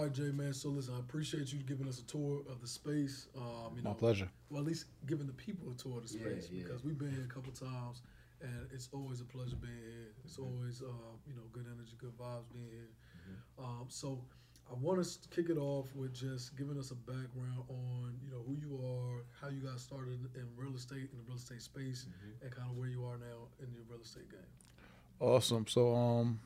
All right, Jay, man. So listen, I appreciate you giving us a tour of the space. Um, you My know, pleasure. Well, at least giving the people a tour of the space yeah. because we've been here a couple times, and it's always a pleasure being here. It's Mm-hmm. always, uh, you know, good energy, good vibes being here. Mm-hmm. Um, so I want to kick it off with just giving us a background on, you know, who you are, how you got started in real estate, in the real estate space, Mm-hmm. and kind of where you are now in your real estate game. Awesome. So, um,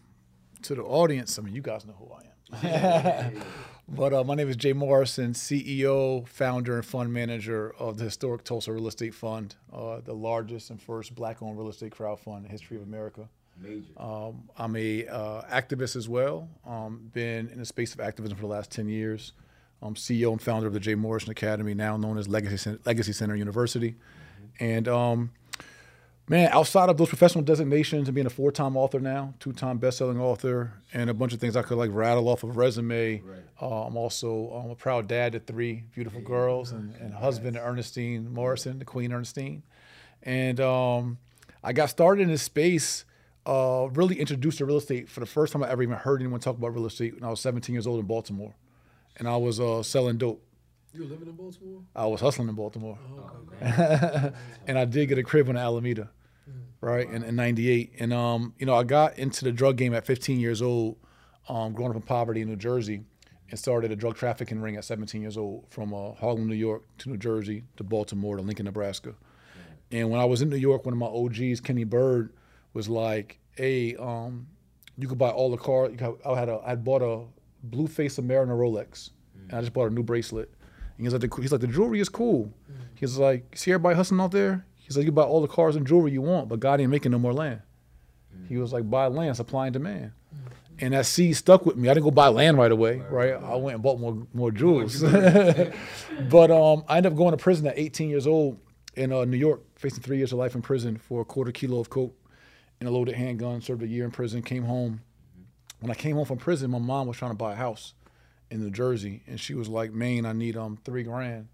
to the audience, I mean, you guys know who I am. but uh, my name is Jay Morrison, CEO, founder, and fund manager of the historic Tulsa Real Estate Fund, uh, the largest and first black-owned real estate crowd fund in the history of America. Major. Um, I'm a uh, activist as well. Um, been in the space of activism for the last 10 years. I'm CEO and founder of the Jay Morrison Academy, now known as Legacy, Cen- Legacy Center University. And um, man, outside of those professional designations and being a four-time author now, two-time best-selling author, and a bunch of things I could like rattle off of a resume. Right. Uh, I'm also um, a proud dad to three beautiful girls and, and husband to Ernestine Morrison, the Queen Ernestine. And um, I got started in this space, uh, really introduced to real estate for the first time I ever even heard anyone talk about real estate when I was 17 years old in Baltimore. And I was uh, selling dope. You were living in Baltimore? I was hustling in Baltimore. Oh, okay. and I did get a crib in Alameda, right, in, in 98. And, um, you know, I got into the drug game at 15 years old, um, growing up in poverty in New Jersey, and started a drug trafficking ring at 17 years old from uh, Harlem, New York to New Jersey to Baltimore to Lincoln, Nebraska. And when I was in New York, one of my OGs, Kenny Bird, was like, hey, um, you could buy all the car. You could, I had a, I bought a blue face American Rolex, and I just bought a new bracelet. And he's like, the, he's like, the jewelry is cool. He's like, see everybody hustling out there? He's like, you buy all the cars and jewelry you want, but God ain't making no more land. He was like, buy land, supply and demand. And that seed stuck with me. I didn't go buy land right away, right? I went and bought more more jewels. but um, I ended up going to prison at 18 years old in uh, New York, facing three years of life in prison for a quarter kilo of coke and a loaded handgun. Served a year in prison. Came home. When I came home from prison, my mom was trying to buy a house in New Jersey, and she was like, "Maine, I need um three grand."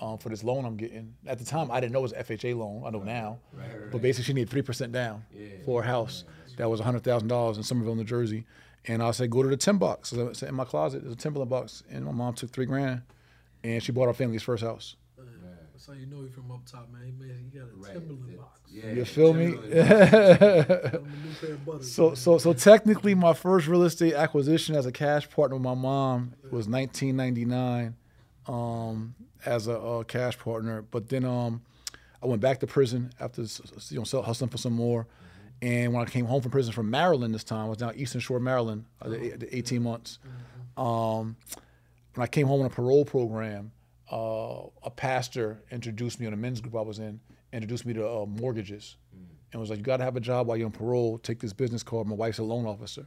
Um, for this loan I'm getting. At the time, I didn't know it was FHA loan. I know now. Right, right, But basically, she needed 3% down for a house that was $100,000 in Somerville, New Jersey. And I said, go to the tin box. So I said, in my closet, there's a Timberland box. And my mom took three grand, and she bought our family's first house. That's how you know you from up top, man. He, man, he got a Right. Timberland box. Yeah, You feel me? Timberland. Got him a new pair of butters. So, man. so, so technically, my first real estate acquisition as a cash partner with my mom was 1999, um, as a uh, cash partner. But then, um, I went back to prison after s- s- you know hustling for some more. And when I came home from prison from Maryland this time, I was down Eastern Shore, Maryland, uh, the, the 18 months. Um, when I came home on a parole program, uh, a pastor introduced me on a men's group I was in, introduced me to uh, mortgages, and was like, "You got to have a job while you're on parole. Take this business card. My wife's a loan officer."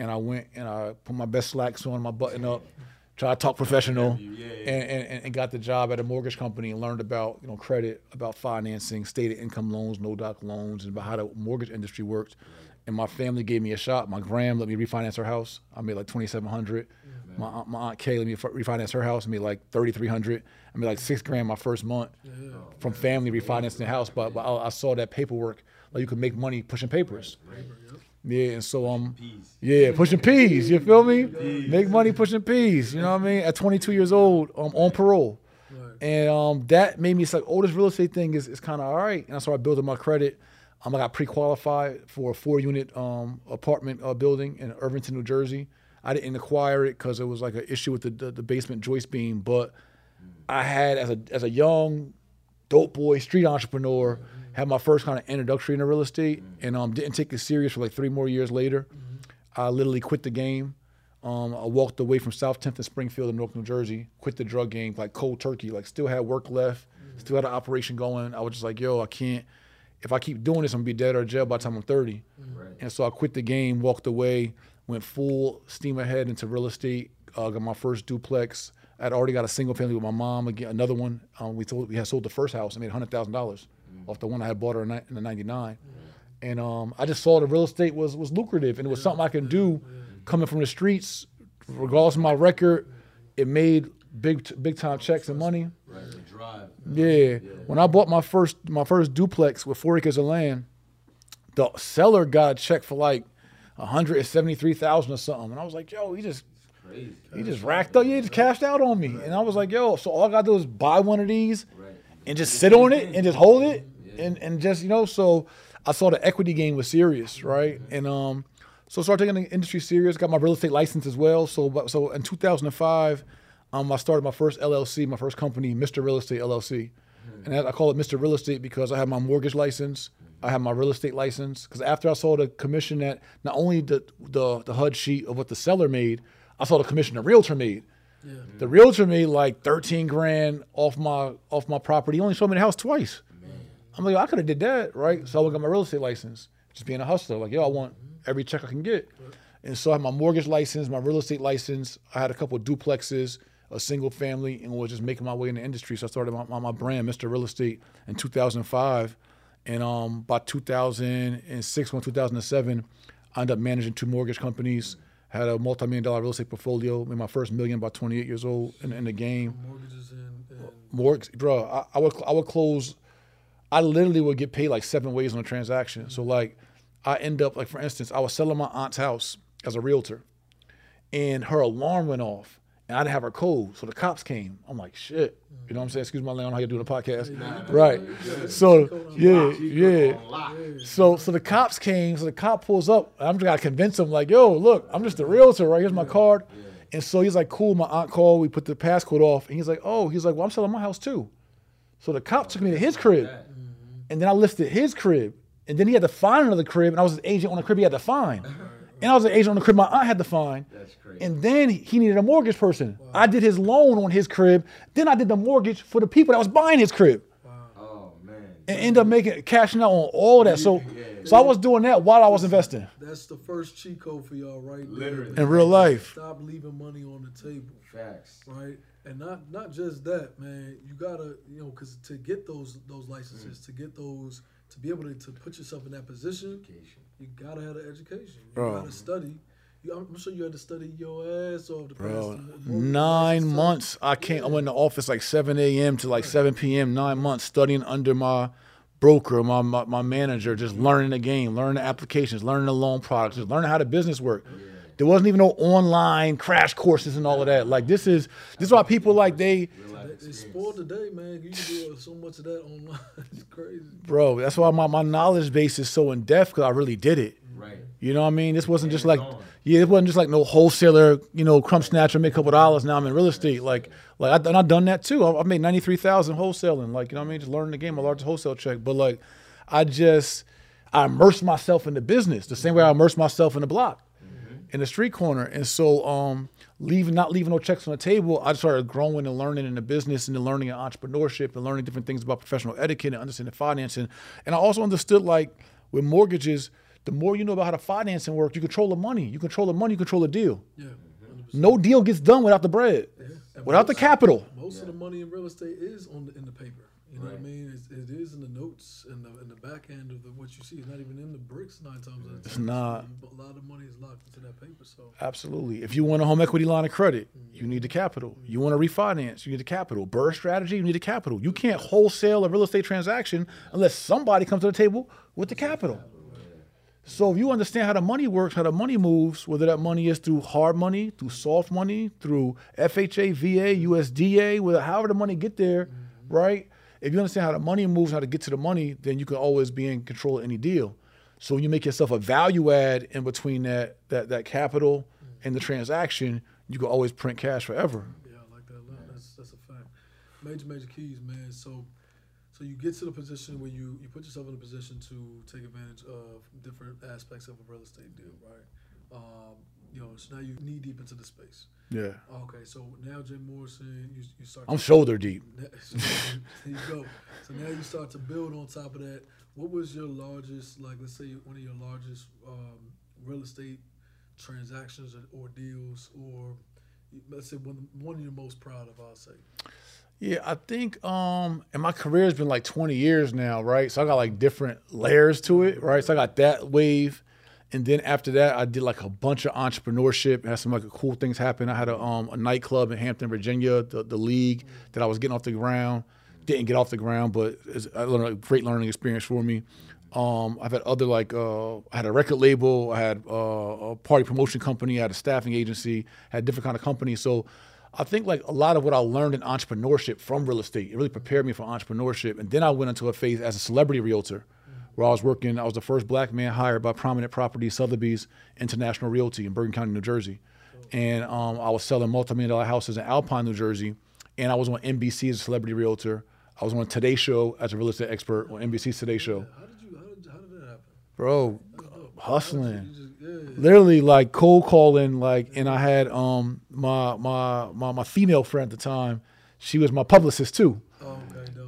And I went and I put my best slacks on, my button up, tried to talk professional, Yeah, yeah. and, and, and got the job at a mortgage company and learned about you know credit, about financing, stated income loans, no doc loans, and about how the mortgage industry worked. And my family gave me a shot. My gram let me refinance her house. I made like twenty seven hundred. My aunt, my aunt Kay let me refinance her house. and made like thirty three hundred. I made like six grand my first month from family refinancing the house. But, but I, I saw that paperwork like you could make money pushing papers. Yeah, and so um, yeah, pushing peas. You feel me? Make money pushing peas. You know what I mean? At 22 years old, um, on parole, and um, that made me it's like, oh, this real estate thing is, is kind of all right. And I started building my credit. Um, I got pre-qualified for a four-unit um, apartment uh, building in Irvington, New Jersey. I didn't acquire it because it was like an issue with the, the, the basement joist beam, but I had as a as a young dope boy street entrepreneur had my first kind of introductory into real estate and um, didn't take it serious for like three more years later. I literally quit the game. Um, I walked away from South 10th and Springfield in North New Jersey, quit the drug game like cold turkey, like still had work left, still had an operation going. I was just like, yo, I can't. If I keep doing this, I'm gonna be dead or jail by the time I'm 30. Right. And so I quit the game, walked away, went full steam ahead into real estate. Uh, got my first duplex. I'd already got a single family with my mom. Again, another one. Um, we sold. We had sold the first house. I made hundred thousand dollars off the one I had bought her in, the '99. And um, I just saw the real estate was was lucrative, and it was something I can do, coming from the streets, regardless of my record. It made big big time checks and money. Right. Drive. Yeah. When I bought my first my first duplex with four acres of land, the seller got a check for like one hundred and seventy three thousand or something, and I was like, "Yo, he just Crazy. He just racked up. Yeah, he just cashed out on me, and I was like, yo. So all I gotta do is buy one of these Right. and just sit on it and just hold it and and just you know. So I saw the equity game was serious, right? And um, so I started taking the industry serious. Got my real estate license as well. So but- so in 2005, um, I started my first LLC, my first company, Mr. Real Estate LLC, and I call it Mr. Real Estate because I have my mortgage license. I have my real estate license because after I saw the commission that not only the, the the HUD sheet of what the seller made, I saw the commission the realtor made. Yeah. The realtor made like thirteen grand off my off my property. He only sold me the house twice. I'm like, I could have did that, right? So I got my real estate license, just being a hustler. Like, yo, I want every check I can get. And so I had my mortgage license, my real estate license. I had a couple of duplexes, a single family, and was just making my way in the industry. So I started my, my, brand, Mr. Real Estate, in 2005. And um, by 2006, when 2007, I ended up managing two mortgage companies. Had a multi-million dollar real estate portfolio. Made my first million about 28 years old in, in the game. Mortgages and, and Mortgage, bro. I, I would I would close. I literally would get paid like seven ways on a transaction. So like, I end up like for instance, I was selling my aunt's house as a realtor, and her alarm went off, and I didn't have her code, so the cops came. I'm like, shit. You know what I'm saying? Excuse my language, how you doing a podcast, right? So yeah, yeah. So so the cops came. So the cop pulls up. I'm just gotta convince him like, yo, look, I'm just a realtor, right? Here's my card. And so he's like, cool. My aunt called. We put the passcode off, and he's like, oh, he's like, well, I'm selling my house too. So the cop took me to his crib, and then I listed his crib, and then he had to find another crib, and I was an agent on the crib he had to find, and I was an agent on the crib my aunt had to find. That's crazy. And then he needed a mortgage person. I did his loan on his crib. Then I did the mortgage for the people that was buying his crib oh man. and end up making cashing out on all that. So, so I was doing that while I was investing that's the first cheat code for y'all right there. Literally. in real life. Stop leaving money on the table. Facts. right? And not not just that, man. You gotta, you know, because to get those those licenses, to get those, to be able to, to put yourself in that position, Education. you gotta have an education. You Bro. gotta study. You, I'm I'm sure you had to study your ass off the past Bro, mortgage nine license. months. I can't. I went to office like 7 a.m. to like 7 p.m. Nine months studying under my broker, my, my my manager, just learning the game, learning the applications, learning the loan products, just learning how the business work. There wasn't even no online crash courses and all of that. Like this is this is why people like they, Real They, they spoiled the day, man. You can do so much of that online. it's crazy. bro. That's why my, my knowledge base is so in depth because I really did it. Right. You know what I mean? This wasn't just like, Hands-on. yeah, it wasn't just like no wholesaler, you know, crumb snatcher, make a couple dollars. Now I'm in real estate. Like, like I, and I've done that too. I- I've made ninety three thousand wholesaling. Like, you know what I mean? Just learning the game, my largest wholesale check. But like, I just, I immersed myself in the business the same way I immersed myself in the block, in the street corner. And so, um, leaving, not leaving no checks on the table, I started growing and learning in the business and then learning in entrepreneurship and learning different things about professional etiquette and understanding financing. And I also understood like with mortgages, the more you know about how the financing work, you control the money. You control the money, you control the deal. Yeah. 100%. No deal gets done without the bread, And without the capital. Most of the money in real estate is on the, in the paper. You know what I mean? It's, it is in the notes and the in the back end of the, what you see. It's not even in the bricks nine times out of ten. It's not. So a lot of money is locked into that paper. So Absolutely. If you want a home equity line of credit, you need the capital. Mm-hmm. You want to refinance, you need the capital. BRRRR strategy, you need the capital. You can't wholesale a real estate transaction unless somebody comes to the table with the capital. So if you understand how the money works, how the money moves, whether that money is through hard money, through soft money, through FHA, VA, USDA, whether however the money get there, mm-hmm. right? If you understand how the money moves, how to get to the money, then you can always be in control of any deal. So when you make yourself a value add in between that that that capital and the transaction, you can always print cash forever. yeah, I like that. a lot. That's that's a fact. Major major keys, man. So so you get to the position where you you put yourself in a position to take advantage of different aspects of a real estate deal, right? Um, you know, so now you knee deep into the space. Yeah. Okay, so now Jim Morrison, you you start. I'm shoulder deep. there you go. So now you start to build on top of that. What was your largest, like, let's say one of your largest um, real estate transactions or, deals, or let's say one, one you're most proud of? I'll say. Yeah, I think um and my career's been like 20 years now, right? So I got like different layers to it, right? So I got that wave. And then after that, I did like a bunch of entrepreneurship. Had some like cool things happen. I had a um a nightclub in Hampton, Virginia, the, the league that I was getting off the ground. Didn't get off the ground, but it's a great learning experience for me. Um, I've had other like uh, I had a record label, I had uh, a party promotion company, I had a staffing agency, had different kind of companies. So I think like a lot of what I learned in entrepreneurship from real estate, it really prepared me for entrepreneurship. And then I went into a phase as a celebrity realtor where I was working. I was the first black man hired by Prominent property Sotheby's International Realty in Bergen County, New Jersey. And um, I was selling multi-million dollar houses in Alpine, New Jersey. And I was on NBC as a celebrity realtor. I was on Today Show as a real estate expert on NBC's Today Show. How did you? How did, how did that happen? Bro, hustling. Just- yeah, yeah. literally like cold calling like and i had um my my my, my female friend at the time she was my publicist too.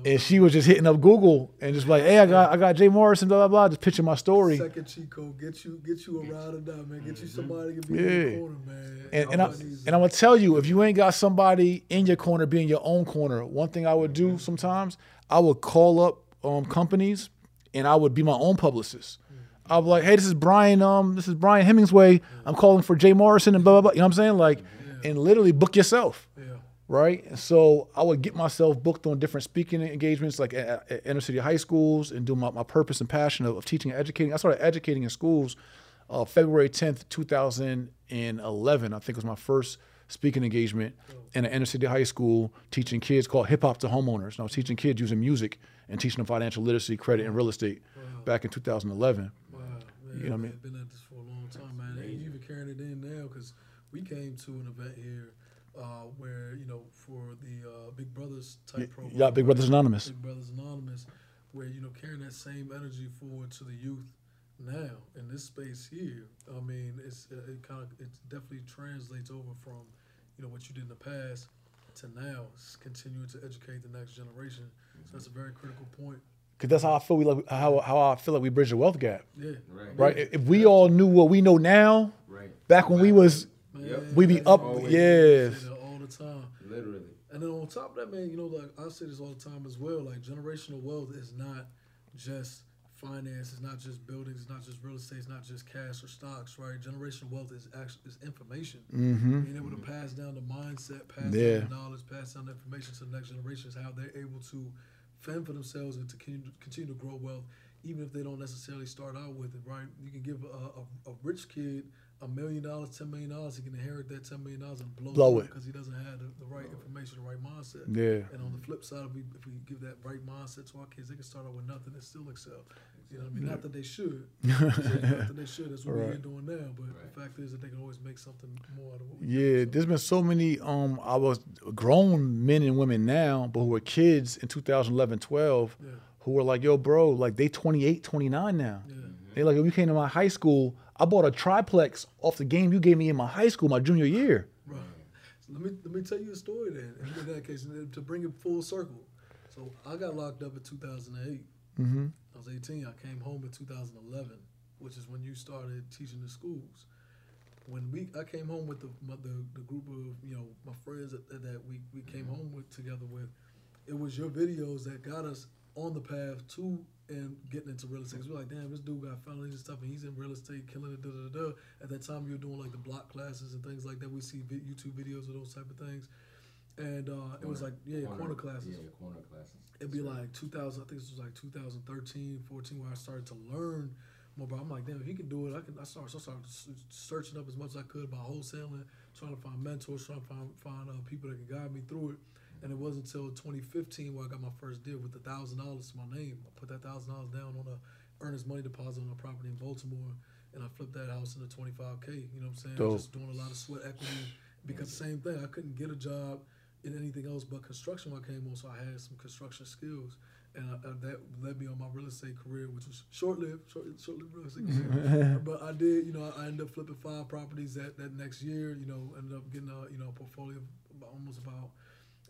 And she was just hitting up google and just like hey i got i got jay morrison blah blah blah just pitching my story Second Chico, get you get you a ride or die, man. Get you somebody to be Yeah. in your corner, man. and, and, I, Nobody needs and I'm gonna tell you, if you ain't got somebody in your corner, be in your own corner. One thing I would do sometimes, I would call up um, companies, and I would be my own publicist. I'd be like, "Hey, this is Brian. Um, this is Brian Hemingsway. I'm calling for Jay Morrison and blah blah blah." You know what I'm saying? Like, and literally book yourself, yeah, right? So I would get myself booked on different speaking engagements, like at, at inner city high schools, and do my, my purpose and passion of, of teaching and educating. I started educating in schools uh, February 10th, 2011, I think was my first speaking engagement in an inner city high school teaching kids called Hip Hop to Homeowners. And I was teaching kids using music and teaching them financial literacy, credit, and real estate back in 2011. wow, man. You know what I man, Been at this for a long time, man. And you even carrying it in now because we came to an event here uh, where you know for the uh, Big Brothers type program. Yeah, Big Brothers Anonymous. Big Brothers Anonymous, where you know carrying that same energy forward to the youth now in this space here. I mean, it's uh, it kind of it definitely translates over from you know what you did in the past to now. It's continuing to educate the next generation. So that's a very critical point. Because that's how I feel. We like how, how I feel like we bridge the wealth gap, Yeah, Right. right? If we all knew what we know now, Right. back when we was man. Yep. we be up, Always. yes, all the time. Literally. And then on top of that, man, you know, like I say this all the time as well. Like generational wealth is not just finance. It's not just buildings. It's not just real estate. It's not just cash or stocks, right? Generational wealth is actually is information. mm-hmm. Being able to pass down the mindset, pass Yeah. down the knowledge, pass down the information to the next generation is how they're able to fend for themselves and to continue, continue to grow wealth, even if they don't necessarily start out with it, right? You can give a, a, a rich kid a million dollars, ten million dollars, he can inherit that ten million dollars and blow, Blow it it. because he doesn't have the, the right information, the right mindset. yeah. And on the flip side, if we, if we give that right mindset to our kids, they can start out with nothing and still excel. You know what I mean? Not that they should. not that they should. That's what we're doing now. But Right. the fact is that they can always make something more out of what we Yeah, do. there's been so many um I was grown men and women now, but who were kids in 2011, 12 Yeah. who were like, "Yo, bro, like they 28, 29 now." Yeah. They like, "If you came to my high school, I bought a triplex off the game you gave me in my high school, my junior year." Right. So let me let me tell you a story then. In that case, to bring it full circle. So I got locked up in 2008. Mm-hmm. I was 18. I came home in 2011, which is when you started teaching the schools. When we, I came home with the my, the, the group of you know my friends that, that we, we came home with together with. It was your videos that got us on the path to and getting into real estate. 'Cause we're like, damn, this dude got felonies and stuff, and he's in real estate, killing it. Da, da, da. At that time, you were doing like the block classes and things like that. We see YouTube videos of those type of things, and uh, it was like yeah, corner, classes Yeah, corner classes. it'd be like 2000 i think this was like 2013 14 where i started to learn more but i'm like damn if he can do it i can i started, so I started searching up as much as i could about wholesaling trying to find mentors trying to find, find uh, people that can guide me through it and it wasn't until 2015 where i got my first deal with the thousand dollars to my name i put that thousand dollars down on a earnest money deposit on a property in baltimore and i flipped that house into 25k you know what i'm saying Dope. just doing a lot of sweat equity because same thing i couldn't get a job in anything else but construction when I came on, so I had some construction skills, and I, uh, that led me on my real estate career, which was short lived, short, short lived real estate career. but I did, you know, I ended up flipping five properties that, that next year, you know, ended up getting a you know a portfolio of almost about,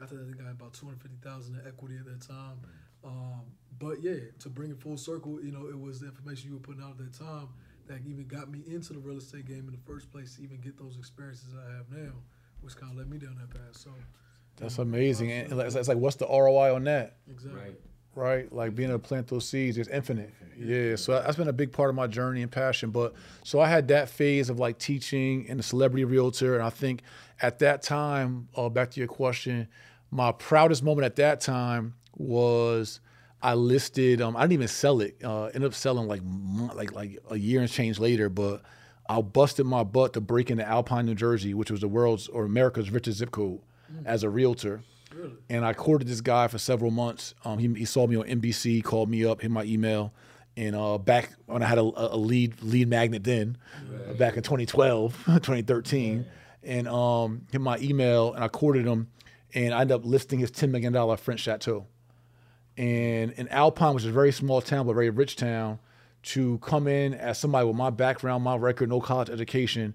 I think I got about two hundred fifty thousand in equity at that time. Um, but yeah, to bring it full circle, you know, it was the information you were putting out at that time that even got me into the real estate game in the first place to even get those experiences that I have now, which kind of led me down that path. So. That's amazing. And it's it's like, what's the ROI on that? Exactly. Right. right? Like being able to plant those seeds is infinite. Yeah. So that's been a big part of my journey and passion. But so I had that phase of like teaching and the celebrity realtor. And I think at that time, uh, back to your question, my proudest moment at that time was I listed. Um, I didn't even sell it. Uh, ended up selling like like like a year and change later. But I busted my butt to break into Alpine, New Jersey, which was the world's or America's richest zip code, mm. as a realtor. Really? And I courted this guy for several months. Um, he, he saw me on NBC, called me up, hit my email, and uh, back when I had a, a lead lead magnet then, right. back in 2012, 2013, right. and um, hit my email, and I courted him, and I ended up listing his $10 million French chateau. And in Alpine, which is a very small town but a very rich town, to come in as somebody with my background, my record, no college education,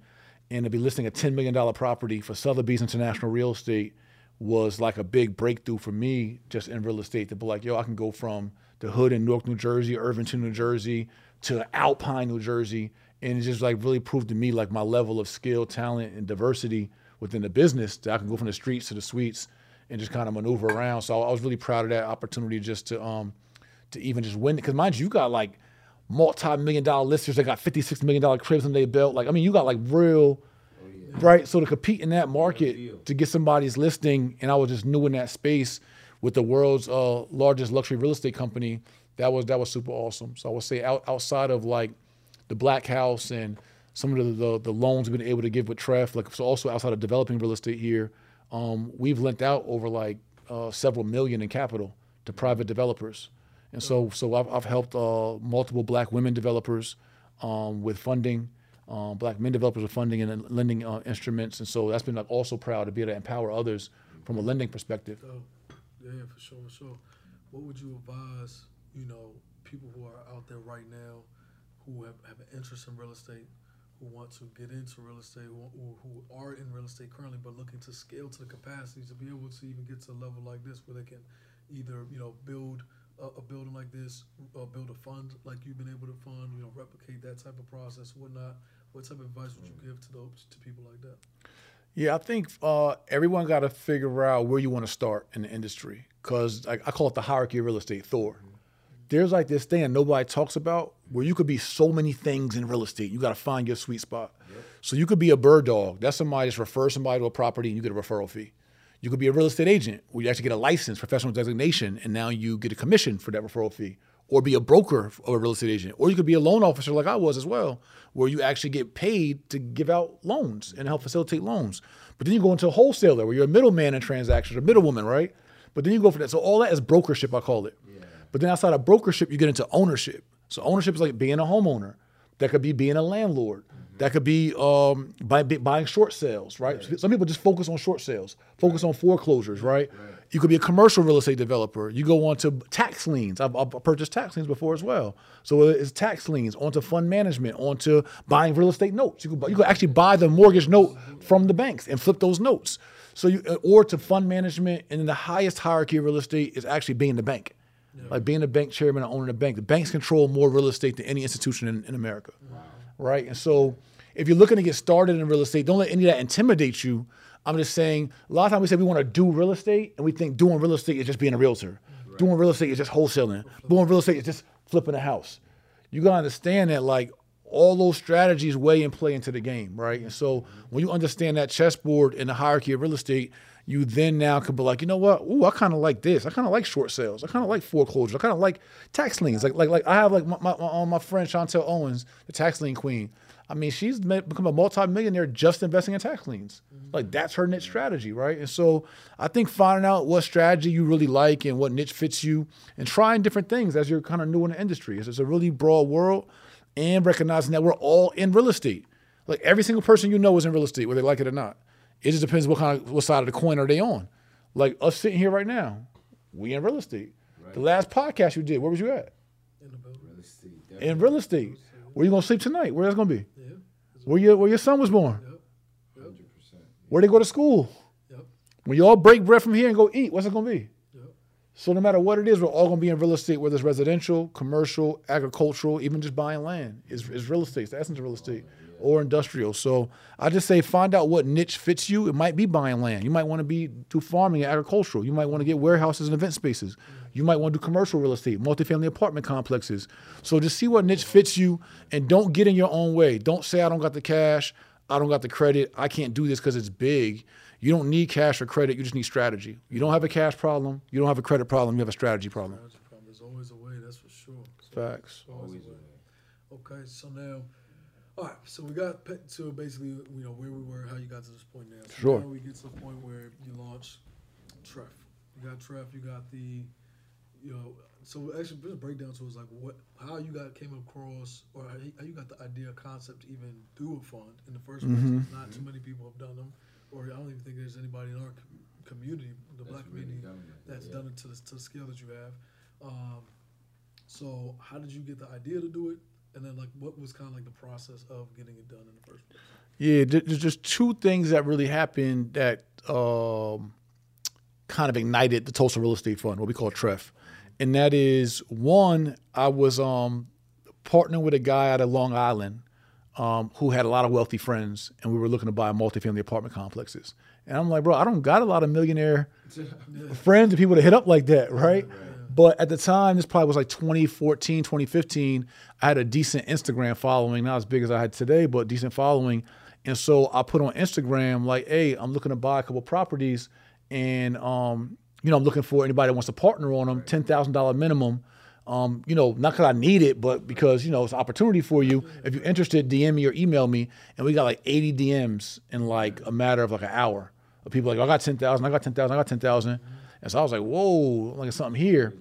and to be listing a $10 million property for Sotheby's International Real Estate was like a big breakthrough for me just in real estate to be like, yo, I can go from the hood in Newark, New Jersey, Irvington, New Jersey, to Alpine, New Jersey. And it just like really proved to me like my level of skill, talent, and diversity within the business that I can go from the streets to the suites and just kind of maneuver around. So I was really proud of that opportunity just to um to even just win. Because mind you, you got like multi-million dollar listers that got fifty-six million dollar cribs in their belt. Like I mean, you got like real. Oh, yeah. Right, so to compete in that market to get somebody's listing, and I was just new in that space with the world's uh, largest luxury real estate company. That was that was super awesome. So I would say out, outside of like the Black House and some of the, the, the loans we've been able to give with TREF, like so also outside of developing real estate here, um, we've lent out over like uh, several million in capital to private developers. And so, so I've, I've helped uh, multiple black women developers um, with funding, um, black men developers with funding and lending uh, instruments. And so that's been like also proud to be able to empower others from a lending perspective. yeah, for sure, for sure. What would you advise, you know, people who are out there right now who have, have an interest in real estate, who want to get into real estate or, who are in real estate currently but looking to scale to the capacity to be able to even get to a level like this where they can either you know build a, a building like this uh, build a fund like you've been able to fund you know replicate that type of process whatnot. What type of advice would you give to those to people like that? Yeah i think uh, everyone got to figure out where you want to start in the industry because I, I, call it the hierarchy of real estate thor. mm-hmm there's like this thing that nobody talks about where you could be so many things in real estate. You got to find your sweet spot. Yep. So you could be a bird dog. That's somebody just refers somebody to a property and you get a referral fee. You could be a real estate agent where you actually get a license, professional designation, and now you get a commission for that referral fee. Or be a broker of a real estate agent. Or you could be a loan officer like I was as well, where you actually get paid to give out loans and help facilitate loans. But then you go into a wholesaler where you're a middleman in transactions, a middlewoman, right? But then you go for that. So all that is brokership, I call it. But then outside of brokership, you get into ownership. So ownership is like being a homeowner. That could be being a landlord. Mm-hmm. That could be um, by, buying short sales, right? right? Some people just focus on short sales, focus right. on foreclosures, right? right? You could be a commercial real estate developer. You go on to tax liens. I've, I've purchased tax liens before as well. So it's tax liens, onto fund management, onto buying real estate notes. You could, you could actually buy the mortgage note from the banks and flip those notes. So you, or to fund management, and then the highest hierarchy of real estate is actually being the bank. Yeah. Like being a bank chairman or owning a bank. The banks control more real estate than any institution in, in America. Wow. Right? And so if you're looking to get started in real estate, don't let any of that intimidate you. I'm just saying, a lot of times we say we want to do real estate, and we think doing real estate is just being a realtor. Right. Doing real estate is just wholesaling. Doing real estate is just flipping a house. You gotta understand that, like, all those strategies weigh and play into the game, right? And so when you understand that chessboard and the hierarchy of real estate, you then now could be like, you know what? Ooh, I kind of like this. I kind of like short sales. I kind of like foreclosures. I kind of like tax liens. Like, like, like I have like my, my, my, my friend Chantel Owens, the tax lien queen. I mean, she's become a multi-millionaire just investing in tax liens. Mm-hmm. Like that's her niche strategy, right? And so I think finding out what strategy you really like and what niche fits you, and trying different things as you're kind of new in the industry. It's, it's a really broad world, and recognizing that we're all in real estate. Like every single person you know is in real estate, whether they like it or not. It just depends what kind of what side of the coin are they on. Like us sitting here right now, we in real estate. Right. The last podcast you did, where was you at? In the building. Real estate. In real estate. Where you gonna sleep tonight? Where that's gonna be? Yeah. Where your where your son was born? Yep. Hundred percent. Where they go to school? Yep. When you all break bread from here and go eat, what's it gonna be? Yep. So no matter what it is, we're all gonna be in real estate, whether it's residential, commercial, agricultural, even just buying land. Is is real estate. It's the essence of real estate. Oh, or industrial. So I just say find out what niche fits you. It might be buying land. You might want to be do farming and agricultural. You might want to get warehouses and event spaces. You might want to do commercial real estate, multifamily apartment complexes. So just see what niche fits you and don't get in your own way. Don't say I don't got the cash, I don't got the credit, I can't do this because it's big. You don't need cash or credit, you just need strategy. You don't have a cash problem, you don't have a credit problem, you have a strategy problem. There's always a way. That's for sure. So Facts. always, Always a a way. way. Okay, so now, all right. So we got to basically, you know, where we were, how you got to this point now. So Sure. Now we get to the point where you launch TREF. You got TREF. You got the, you know. So actually, just break down to us like what, how you got came across, or how you- got the idea, concept to even do a fund in the first place. Mhm. 'cause Not too many people have done them, or I don't even think there's anybody in our community, the That's black really community, done that's yeah. done it to the, to the scale that you have. Um, so how did you get the idea to do it? And then like what was kind of like the process of getting it done in the first place? Yeah, there's just two things that really happened that um, kind of ignited the Tulsa Real Estate Fund, what we call TREF. And that is one, I was um, partnering with a guy out of Long Island um, who had a lot of wealthy friends, and we were looking to buy multifamily apartment complexes. And I'm like, bro, I don't got a lot of millionaire friends and people to hit up like that, right? But at the time, this probably was like 2014, 2015. I had a decent Instagram following, not as big as I had today, but decent following. And so I put on Instagram like, "Hey, I'm looking to buy a couple properties, and um, you know, I'm looking for anybody that wants to partner on them, ten thousand dollar minimum." Um, you know, not because I need it, but because you know it's an opportunity for you. If you're interested, DM me or email me, and we got like 80 DMs in like a matter of like an hour of people like, I got 10,000, I got 10,000, I got 10,000. And so I was like, whoa, like something here.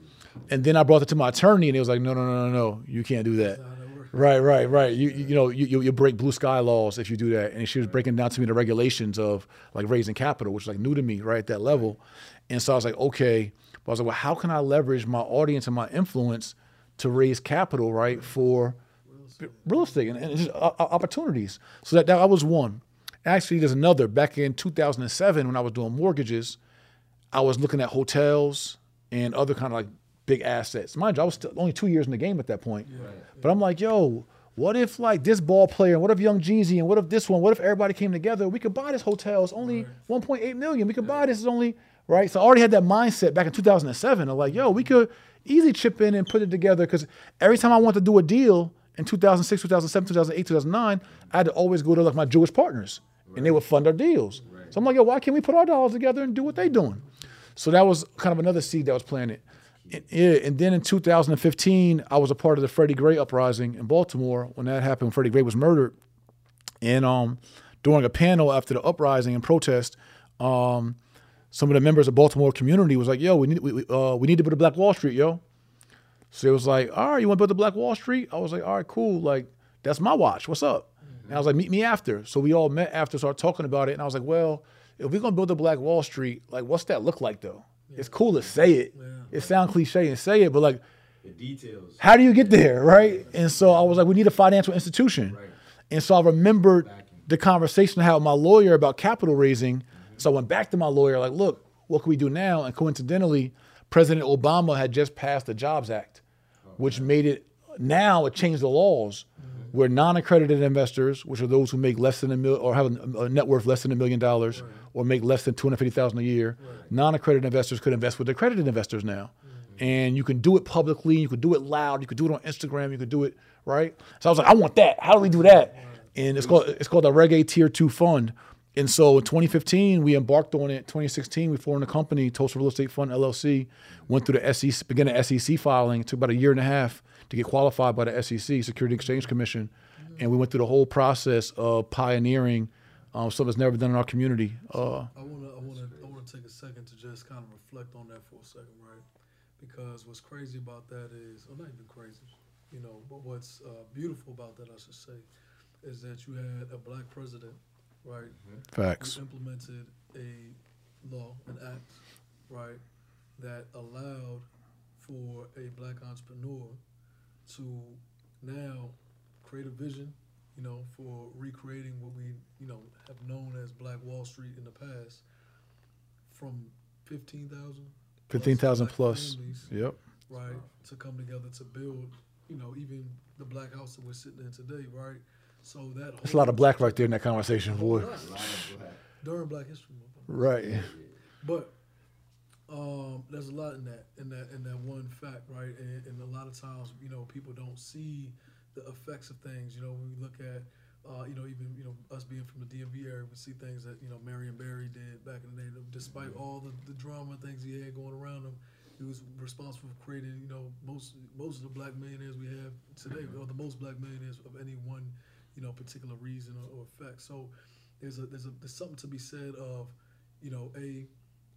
And then I brought it to my attorney, and he was like, no, no, no, no, no, you can't do that. How that worked? Right, right, right. You you, know you, you you break blue sky laws if you do that. And she was breaking down to me the regulations of like raising capital, which is like new to me, right at that level. And so I was like, okay. But I was like, well, how can I leverage my audience and my influence to raise capital, right, for real estate and, and just uh, uh, opportunities. So that that was one. Actually, there's another. Back in 2007, when I was doing mortgages, I was looking at hotels and other kind of like big assets. Mind you, I was still only two years in the game at that point. But I'm like, yo, what if like this ball player, and what if Young Jeezy, and what if this one, what if everybody came together? We could buy this hotel. It's only 1.8 million. We could buy this. It's only right. So I already had that mindset back in 2007. I'm like, yo, we could easily chip in and put it together because every time I want to do a deal in 2006, 2007, 2008, 2009, I had to always go to like my Jewish partners, and they would fund our deals. So I'm like, yo, why can't we put our dollars together and do what they're doing? So that was kind of another seed that was planted. And, yeah, and then in 2015, I was a part of the Freddie Gray uprising in Baltimore when that happened. Freddie Gray was murdered, and um, during a panel after the uprising and protest, um, some of the members of Baltimore community was like, "Yo, we need we, uh, we need to build a Black Wall Street, yo." So it was like, "All right, you want to build the Black Wall Street?" I was like, "All right, cool. Like that's my watch. What's up?" And I was like, "Meet me after." So we all met after, started talking about it, and I was like, "Well, if we're gonna build a Black Wall Street, like, what's that look like though? It's cool to say it. It sounds cliche and say it, but like." The details. how do you get there, right? And so I was like, we need a financial institution. Right. And so I remembered the conversation I had with my lawyer about capital raising. So I went back to my lawyer, like, look, what can we do now? And coincidentally, President Obama had just passed the Jobs Act, which made it now it changed the laws mm-hmm. where non-accredited investors, which are those who make less than a mil or have a, a net worth less than a million dollars or make less than two hundred fifty thousand a year, non-accredited investors could invest with accredited investors now, mm-hmm. and you can do it publicly, you could do it loud, you could do it on Instagram, you could do it right. So I was like, I want that. How do we do that? And it's called it's called A Tier Two Fund. And so in 2015, we embarked on it. 2016, we formed a company, Tulsa Real Estate Fund LLC. Went through the SEC, began the SEC filing. It took about a year and a half to get qualified by the SEC, Security Exchange Commission, mm-hmm. and we went through the whole process of pioneering um, something that's never done in our community. Uh, I wanna, I wanna, I wanna take a second to just kind of reflect on that for a second, right? Because what's crazy about that is, or not even crazy, you know, but what's uh, beautiful about that, I should say, is that you had a black president, right? facts. who implemented a law, an act, right, that allowed for a black entrepreneur to now create a vision, you know, for recreating what we, you know, have known as Black Wall Street in the past from 15,000 15,000 black plus. families, Yep. right, to come together to build, you know, even the black house that we're sitting in today, right? So that That's a lot of black right there in that conversation, boy. A lot of black. during Black History Month. Right. But um, there's a lot in that, in that, in that one fact, right? And, and a lot of times, you know, people don't see the effects of things. You know, when we look at, uh, you know, even you know us being from the DMV area, we see things that you know Marion Barry did back in the day. Despite mm-hmm. all the, the drama and things he had going around him, he was responsible for creating, you know, most most of the black millionaires we have today, mm-hmm. or the most black millionaires of any one, you know, particular reason or, or effect. So there's a there's a there's something to be said of, you know, a,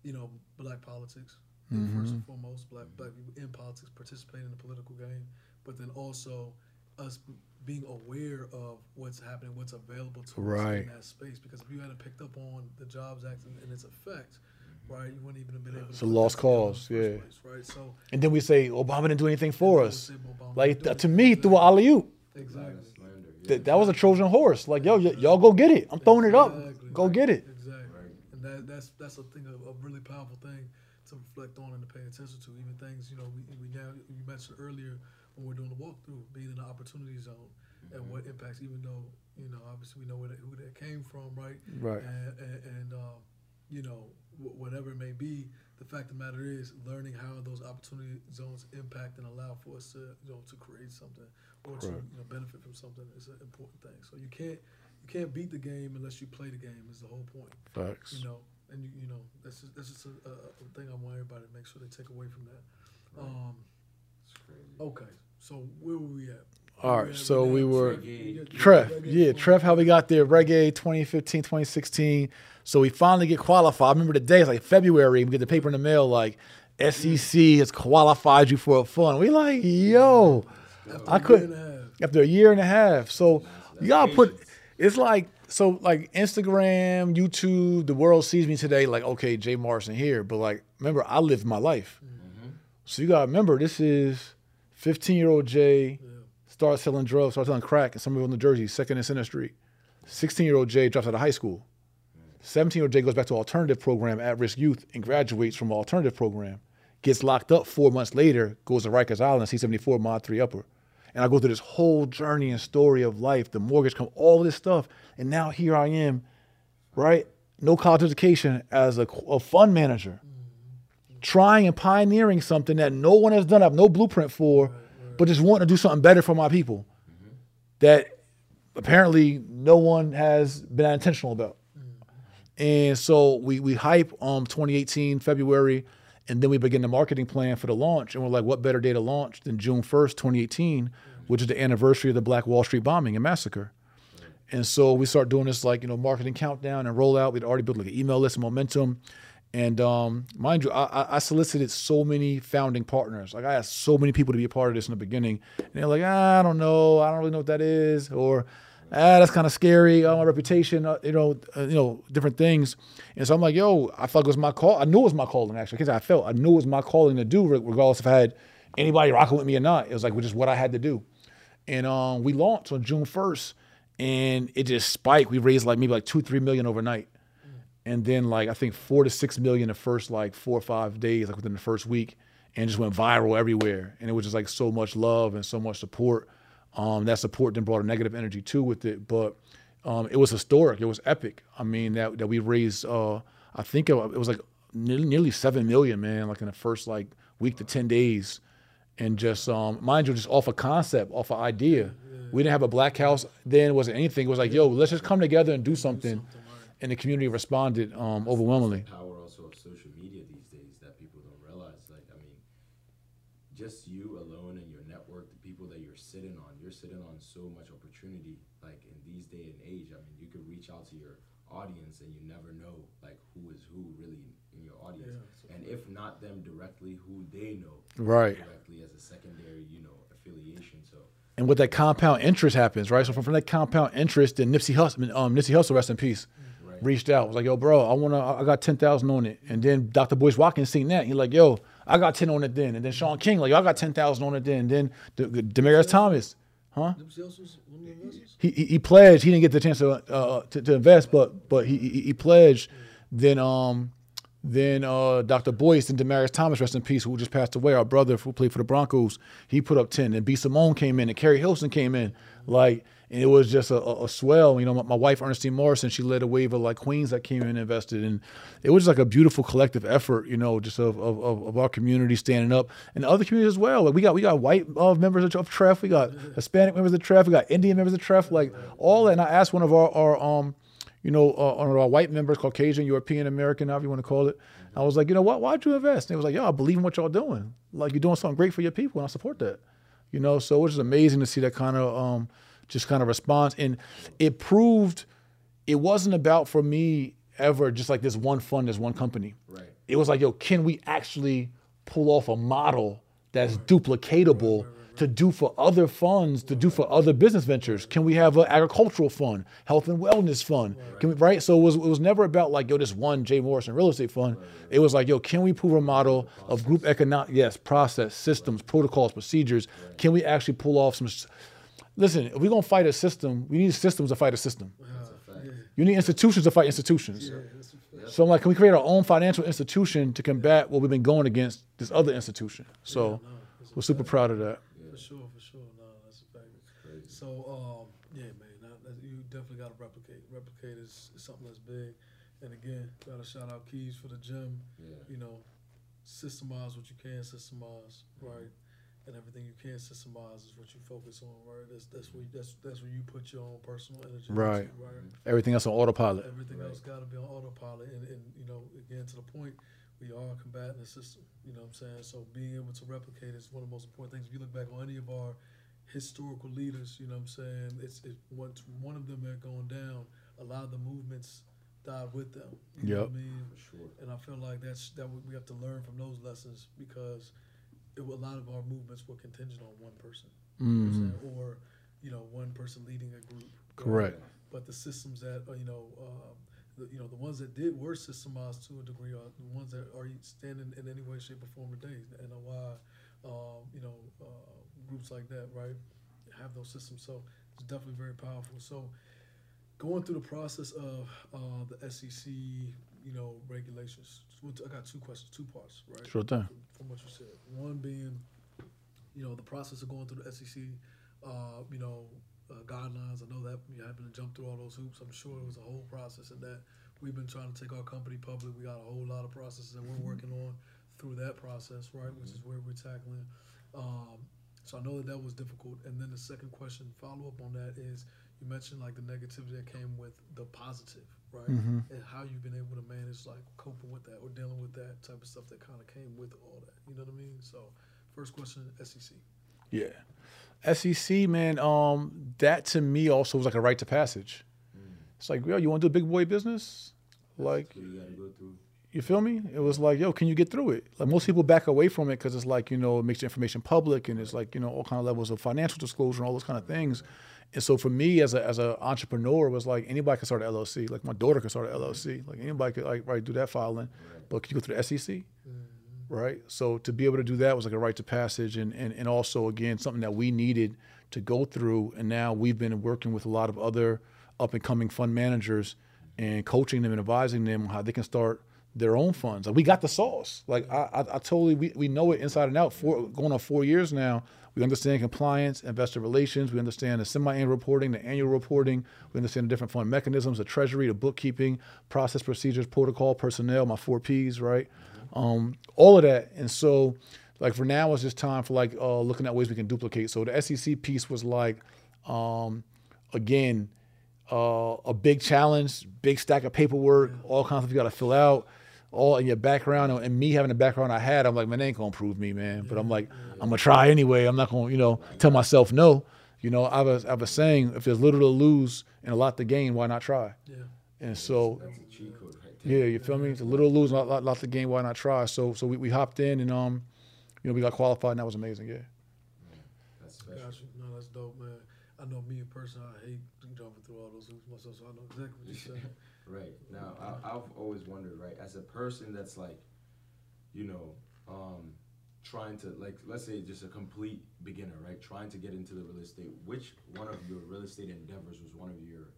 you know, black politics first mm-hmm. and foremost, black black people in politics participating in the political game, but then also us being aware of what's happening, what's available to us Right. in that space. Because if you hadn't picked up on the Jobs Act and, and its effect, right, you wouldn't even have been able. It's to a lost that together in the cause, yeah. place, right. So And then we say Obama didn't do anything for us. then we'll say Obama Like th- to me, through an alley oop. Exactly. Slander, yeah. That, that was a Trojan horse. Like, yo, y- y'all go get it. I'm throwing it up. Exactly. Go get it. Exactly. Right. And that that's that's a thing of a really powerful thing to reflect on and to pay attention to. Even things, you know, we, we now you mentioned earlier when we're doing the walkthrough, being in the opportunity zone and what impacts. Even though you know, obviously we know where that, who that came from, right? Right. And and, and um, you know, wh- whatever it may be, the fact of the matter is learning how those opportunity zones impact and allow for us to you know to create something or to you know benefit from something is an important thing. So you can't you can't beat the game unless you play the game. Is the whole point Facts. you know, and you, you know that's just, that's just a, a, a thing I want everybody to make sure they take away from that. Um, It's crazy. okay, so where were we at? All right, we so we were- You get- you TREF, get Reg A yeah, from- TREF, how we got there, Reg A 2015, 2016. So we finally get qualified. I remember the day, it's like February, we get the paper in the mail, like SEC has qualified you for a fund. We like, yo, After I a couldn't- year and a half. after a year and a half. So you gotta put, it's like, so like Instagram, YouTube, the world sees me today, like, okay, Jay Morrison here. But like, remember, I lived my life. So you gotta remember, this is 15 year old Jay Yeah. started selling drugs, starts selling crack in Somerville, New Jersey, second and center street. 16 year old Jay drops out of high school. 17 year old Jay goes back to alternative program at risk youth and graduates from alternative program. Gets locked up four months later, goes to Rikers Island, C74 Mod 3 Upper. And I go through this whole journey and story of life, the mortgage come, all this stuff. And now here I am, right? No college education as a, a fund manager, trying and pioneering something that no one has done, I have no blueprint for, but just wanting to do something better for my people mm-hmm. that apparently no one has been intentional about. Mm-hmm. And so we we hype um 2018 February, and then we begin the marketing plan for the launch. And we're like, what better day to launch than June 1st, 2018, mm-hmm. which is the anniversary of the Black Wall Street bombing and massacre. And so we start doing this like you know marketing countdown and rollout. We'd already built like an email list and momentum. And um, mind you, I, I- solicited so many founding partners. Like I asked so many people to be a part of this in the beginning, and they're like, ah, I don't know, I don't really know what that is, or ah, that's kind of scary. Oh, my reputation, uh, you know, uh, you know, different things. And so I'm like, yo, I felt like it was my call. I knew it was my calling. Actually, because I felt I knew it was my calling to do, regardless if I had anybody rocking with me or not. It was like, which is what I had to do. And um, we launched on June 1st, and it just spiked. We raised like maybe like two, three million overnight and then like I think four to six million the first like four or five days, like within the first week, and just went viral everywhere. And it was just like so much love and so much support. Um, that support then brought a negative energy too with it, but um, it was historic. It was epic. I mean that that we raised. Uh, I think it, it was like nearly, nearly seven million, man, like in the first like week to ten days, and just um, mind you, just off a concept, off an idea. We didn't have a black house then. It wasn't anything. It was like, yo, let's just come together and do something and the community responded um, overwhelmingly. power also of social media these days that people don't realize. Like, I mean, just you alone and your network, the people that you're sitting on, you're sitting on so much opportunity. Like in these day and age, I mean, you could reach out to your audience and you never know like who is who really in your audience. Yeah, and if not them directly, who they know Right. directly as a secondary, you know, affiliation. So And with that compound interest happens, right? So from, from that compound interest, then Nipsey Hussle, um, Nipsey Hussle, rest in peace, Right. reached out. Was like, yo, bro, I wanna, I got ten thousand on it. And then Dr. Boyce Watkins seen that. He like, yo, I got ten on it then. And then Shaun King like, yo, I got ten thousand on it then. And then the, the, Demaryius Thomas, huh? Nipsey Hussle's one of the investors? he, he, he pledged. He didn't get the chance to uh, to, to invest, but but he he, he pledged. Then um then uh, Dr. Boyce and Demaryius Thomas, rest in peace, who just passed away, our brother who played for the Broncos, he put up ten. And B Simone came in, and Keri Hilson came in, like, and it was just a, a, swell. You know, my, my wife Ernestine Morrison, she led a wave of like queens that came in and invested, and it was just like a beautiful collective effort. You know, just of of, of, of our community standing up, and other communities as well. Like we got we got white uh, members of, of TREF, we got Hispanic members of TREF, we got Indian members of TREF, like all that. And I asked one of our, our um you know, uh, on our white members, Caucasian, European American, however you want to call it. I was like, you know what? Why'd you invest? And it was like, yo, I believe in what y'all doing. Like you're doing something great for your people, and I support that. You know, so it was just amazing to see that kind of um, just kind of response, and it proved it wasn't about for me ever just like this one fund, this one company. Right. It was like, yo, can we actually pull off a model that's duplicatable to do for other funds, to do for other business ventures? Can we have an agricultural fund, health and wellness fund? Can we, right? So it was, it was never about like, yo, this one Jay Morrison real estate fund. It was like, yo, can we prove a model of group economic, yes, process, systems, protocols, procedures? Can we actually pull off some? S- Listen, if we're gonna fight a system, we need systems to fight a system. That's a fact. You need institutions to fight institutions. So I'm like, can we create our own financial institution to combat what we've been going against this other institution? So we're super proud of that. For sure, for sure. No, that's a fact. Crazy. So, um, yeah, man, that, that, you definitely got to replicate. Replicate is, is something that's big. And again, got to shout out Keys for the gym. Yeah. You know, systemize what you can systemize, right? And everything you can systemize is what you focus on, right? That's that's where you, that's that's where you put your own personal energy, into, Right. Right. Everything else on autopilot. Everything Right. else got to be on autopilot, and, and you know, again to the point, we are combating the system. You know what I'm saying? So being able to replicate is one of the most important things. If you look back on any of our historical leaders, you know what I'm saying? It's it, once one of them had gone down, a lot of the movements died with them. You know what I mean? For sure. And I feel like that's that we we have to learn from those lessons because it, a lot of our movements were contingent on one person, you know Mhm. saying? or you know, one person leading a group. Correct. but the systems that uh, you know, um, the, you know, the ones that did were systemized to a degree are the ones that are standing in any way, shape, or form today. And why, um, you know, uh, groups like that, right, have those systems. So it's definitely very powerful. So going through the process of uh, the SEC, you know, regulations. I got two questions, two parts, right? Sure thing. from, what you said. One being, you know, the process of going through the SEC, uh, you know, uh, guidelines. I know that you having to jump through all those hoops. I'm sure it was a whole process in that. We've been trying to take our company public. We got a whole lot of processes that we're working on through that process, right? Which is where we're tackling. Um, so I know that that was difficult. And then the second question, follow up on that is, you mentioned like the negativity that came with the positive, right? Mhm. And how you've been able to manage like coping with that or dealing with that type of stuff that kind of came with all that. You know what I mean? So, first question, SEC. Yeah. SEC, man, um, that to me also was like a rite to passage. It's like, yo, you want to do big boy business? Like, So you go. You feel me? It was like, yo, can you get through it? Like most people back away from it because it's like, you know, it makes your information public and it's like, you know, all kind of levels of financial disclosure and all those kind of things. And so for me as a as an entrepreneur, it was like anybody could start an LLC. Like my daughter could start an LLC. Like anybody could like right do that filing. But can you go through the SEC? Mm-hmm. Right. So to be able to do that was like a right to passage and, and, and also again something that we needed to go through. And now we've been working with a lot of other up and coming fund managers and coaching them and advising them on how they can start their own funds. Like we got the sauce. Like I, I, I totally we, we know it inside and out. For going on four years now, we understand compliance, investor relations. We understand the semi-annual reporting, the annual reporting. We understand the different fund mechanisms, the treasury, the bookkeeping, process, procedures, protocol, personnel, my four Ps, right? Um, all of that. And so, like for now, it's just time for like uh, looking at ways we can duplicate. So the SEC piece was like, um, again, uh, a big challenge, big stack of paperwork, all kinds of you got to fill out, all in your background. And me having the background I had, I'm like, man, they ain't gonna prove me, man. But I'm like, I'm gonna try anyway. I'm not gonna, you know, tell myself no. You know, I was I was saying, if there's little to lose and a lot to gain, why not try? Yeah. And so, That's a cheat code right there. yeah, you feel me? It's a little to lose, and a lot, lot to gain. Why not try? So, so we, we hopped in and um, you know, we got qualified, and that was amazing. Yeah. That's special. Got. No, that's dope, man. I know me in person, I hate jumping through all those hoops myself, so I know exactly what you're saying. Right. Now, I, I've always wondered, right, as a person that's like, you know, um, trying to, like, let's say just a complete beginner, right, trying to get into the real estate, which one of your real estate endeavors was one of your,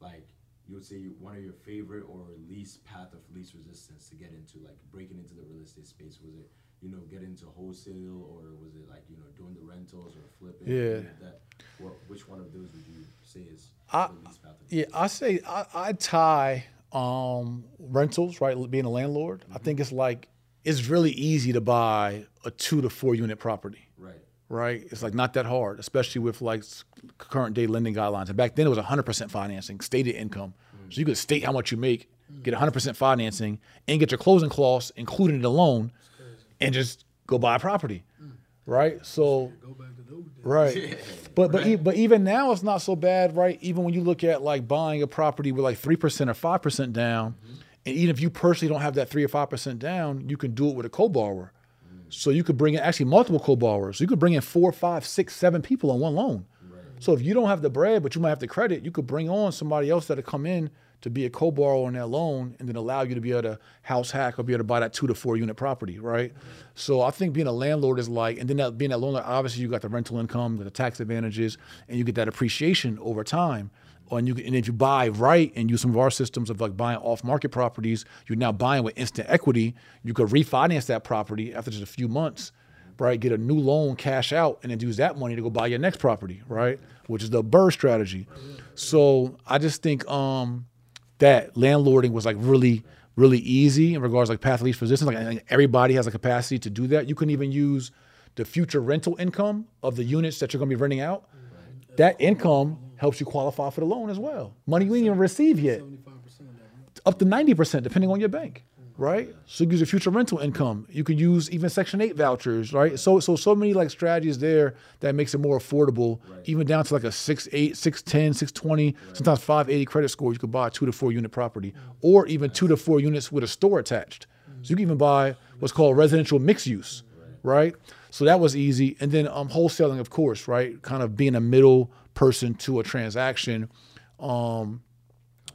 like, you would say one of your favorite or least path of least resistance to get into, like, breaking into the real estate space? Was it, you know, get into wholesale or was it, like, you know, doing the rentals or flipping? Yeah. That, what, which one of those would you say is I- the least path Yeah, I say I, I tie um, rentals, right? Being a landlord, I think it's like it's really easy to buy a two to four unit property, Right. right? It's like not that hard, especially with like current day lending guidelines. And back then it was 100% financing, stated income. So you could state how much you make, get 100% financing, and get your closing costs included in the loan, and just go buy a property, mm. right? So Go back to those. Right. But but e- but even now it's not so bad, right? Even when you look at like buying a property with like three percent or five percent down, mm-hmm. and even if you personally don't have that three or five percent down, you can do it with a co-borrower. Mm. So you could bring in actually multiple co-borrowers. You could bring in four, five, six, seven people on one loan. So if you don't have the bread, but you might have the credit, you could bring on somebody else that'll come in to be a co-borrower on that loan and then allow you to be able to house hack or be able to buy that two to four unit property, right? So I think being a landlord is like, and then that, being a landlord, obviously you got the rental income, the tax advantages, and you get that appreciation over time. And you and if you buy right and use some of our systems of like buying off market properties, you're now buying with instant equity. You could refinance that property after just a few months right? Get a new loan, cash out, and then use that money to go buy your next property, right? Which is the BRRRR strategy. So I just think um, that landlording was like really, really easy in regards to like path of least resistance. Like everybody has a capacity to do that. You can even use the future rental income of the units that you're going to be renting out. That income helps you qualify for the loan as well. Money you ain't even receive yet Seventy-five percent of that. Right? up to 90% depending on your bank right? So you use your future rental income. You could use even section 8 vouchers right? So so so many like strategies there that makes it more affordable even down to like a 6 8 6 10 6 20 sometimes 580 credit score. You could buy a 2 to 4 unit property or even 2 to 4 units with a store attached. So you can even buy what's called residential mixed use right? So that was easy. And then um wholesaling of course right? Kind of being a middle person to a transaction um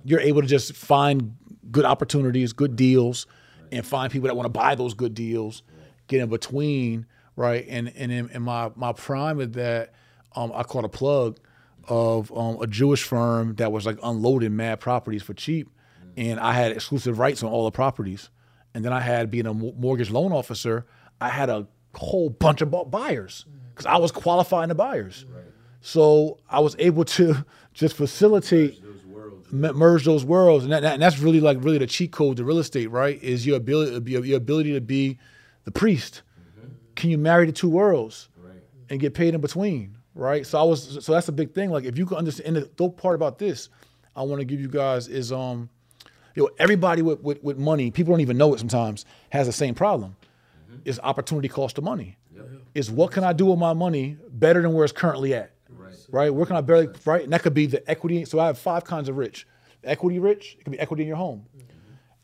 you're able to just find good opportunities, good deals, and find people that want to buy those good deals, get in between, right? And and in, in my my prime of that, um, I caught a plug of um, a Jewish firm that was like unloading mad properties for cheap, and I had exclusive rights on all the properties. And then I had being a mortgage loan officer, I had a whole bunch of buyers because I was qualifying the buyers. So I was able to just facilitate Those worlds. me- merge those worlds, and, that, and that's really like really the cheat code to real estate, right? Is your ability uh, your, your ability to be the priest. Mm-hmm. Can you marry the two worlds Right. and get paid in between, right? So I was so that's a big thing. Like if you can understand, and the dope part about this, I want to give you guys is um, you know, everybody with, with with money, people don't even know it sometimes, has the same problem. Mm-hmm. Is opportunity cost of money? Is what can I do with my money better than where it's currently at? Right. Where can I barely right? And that could be the equity. So I have five kinds of rich. Equity rich, it could be equity in your home.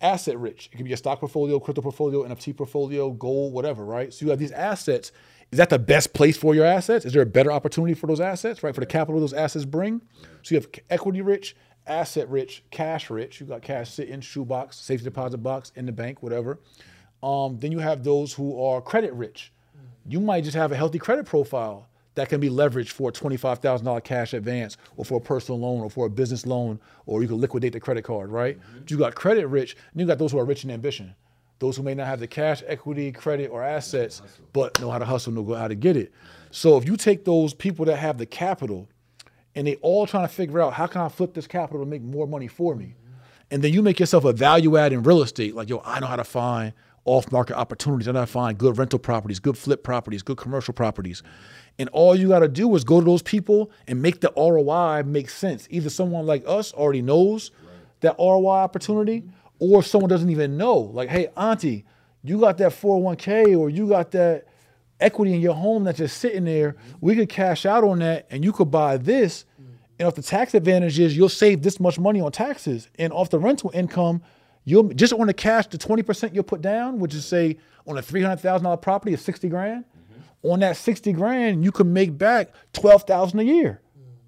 Asset rich, it could be your stock portfolio, crypto portfolio, NFT portfolio, gold, whatever, right? So you have these assets. Is that the best place for your assets? Is there a better opportunity for those assets, right? For the capital those assets bring. So you have equity rich, asset rich, cash rich. You got cash sitting, shoebox, safety deposit box in the bank, whatever. Um, then you have those who are credit rich. You might just have a healthy credit profile that can be leveraged for a twenty-five thousand dollar cash advance, or for a personal loan, or for a business loan, or you can liquidate the credit card, right? But you got credit rich, and you got those who are rich in ambition, those who may not have the cash, equity, credit, or assets, but know how to hustle, know how to get it. So if you take those people that have the capital, and they all trying to figure out how can I flip this capital to make more money for me, mm-hmm. and then you make yourself a value add in real estate, like yo, I know how to find off market opportunities. And I know how to find good rental properties, good flip properties, good commercial properties. And all you got to do is go to those people and make the ROI make sense. Either someone like us already knows that ROI opportunity, or someone doesn't even know. Like, hey, Auntie, you got that 401k or you got that equity in your home that's just sitting there. Mm-hmm. We could cash out on that and you could buy this. Mm. And if the tax advantage is you'll save this much money on taxes and off the rental income, you'll just on the cash, the 20% you'll put down, which is say on a $300,000 property is 60 grand. Mm-hmm. On that 60 grand, you can make back 12,000 a year,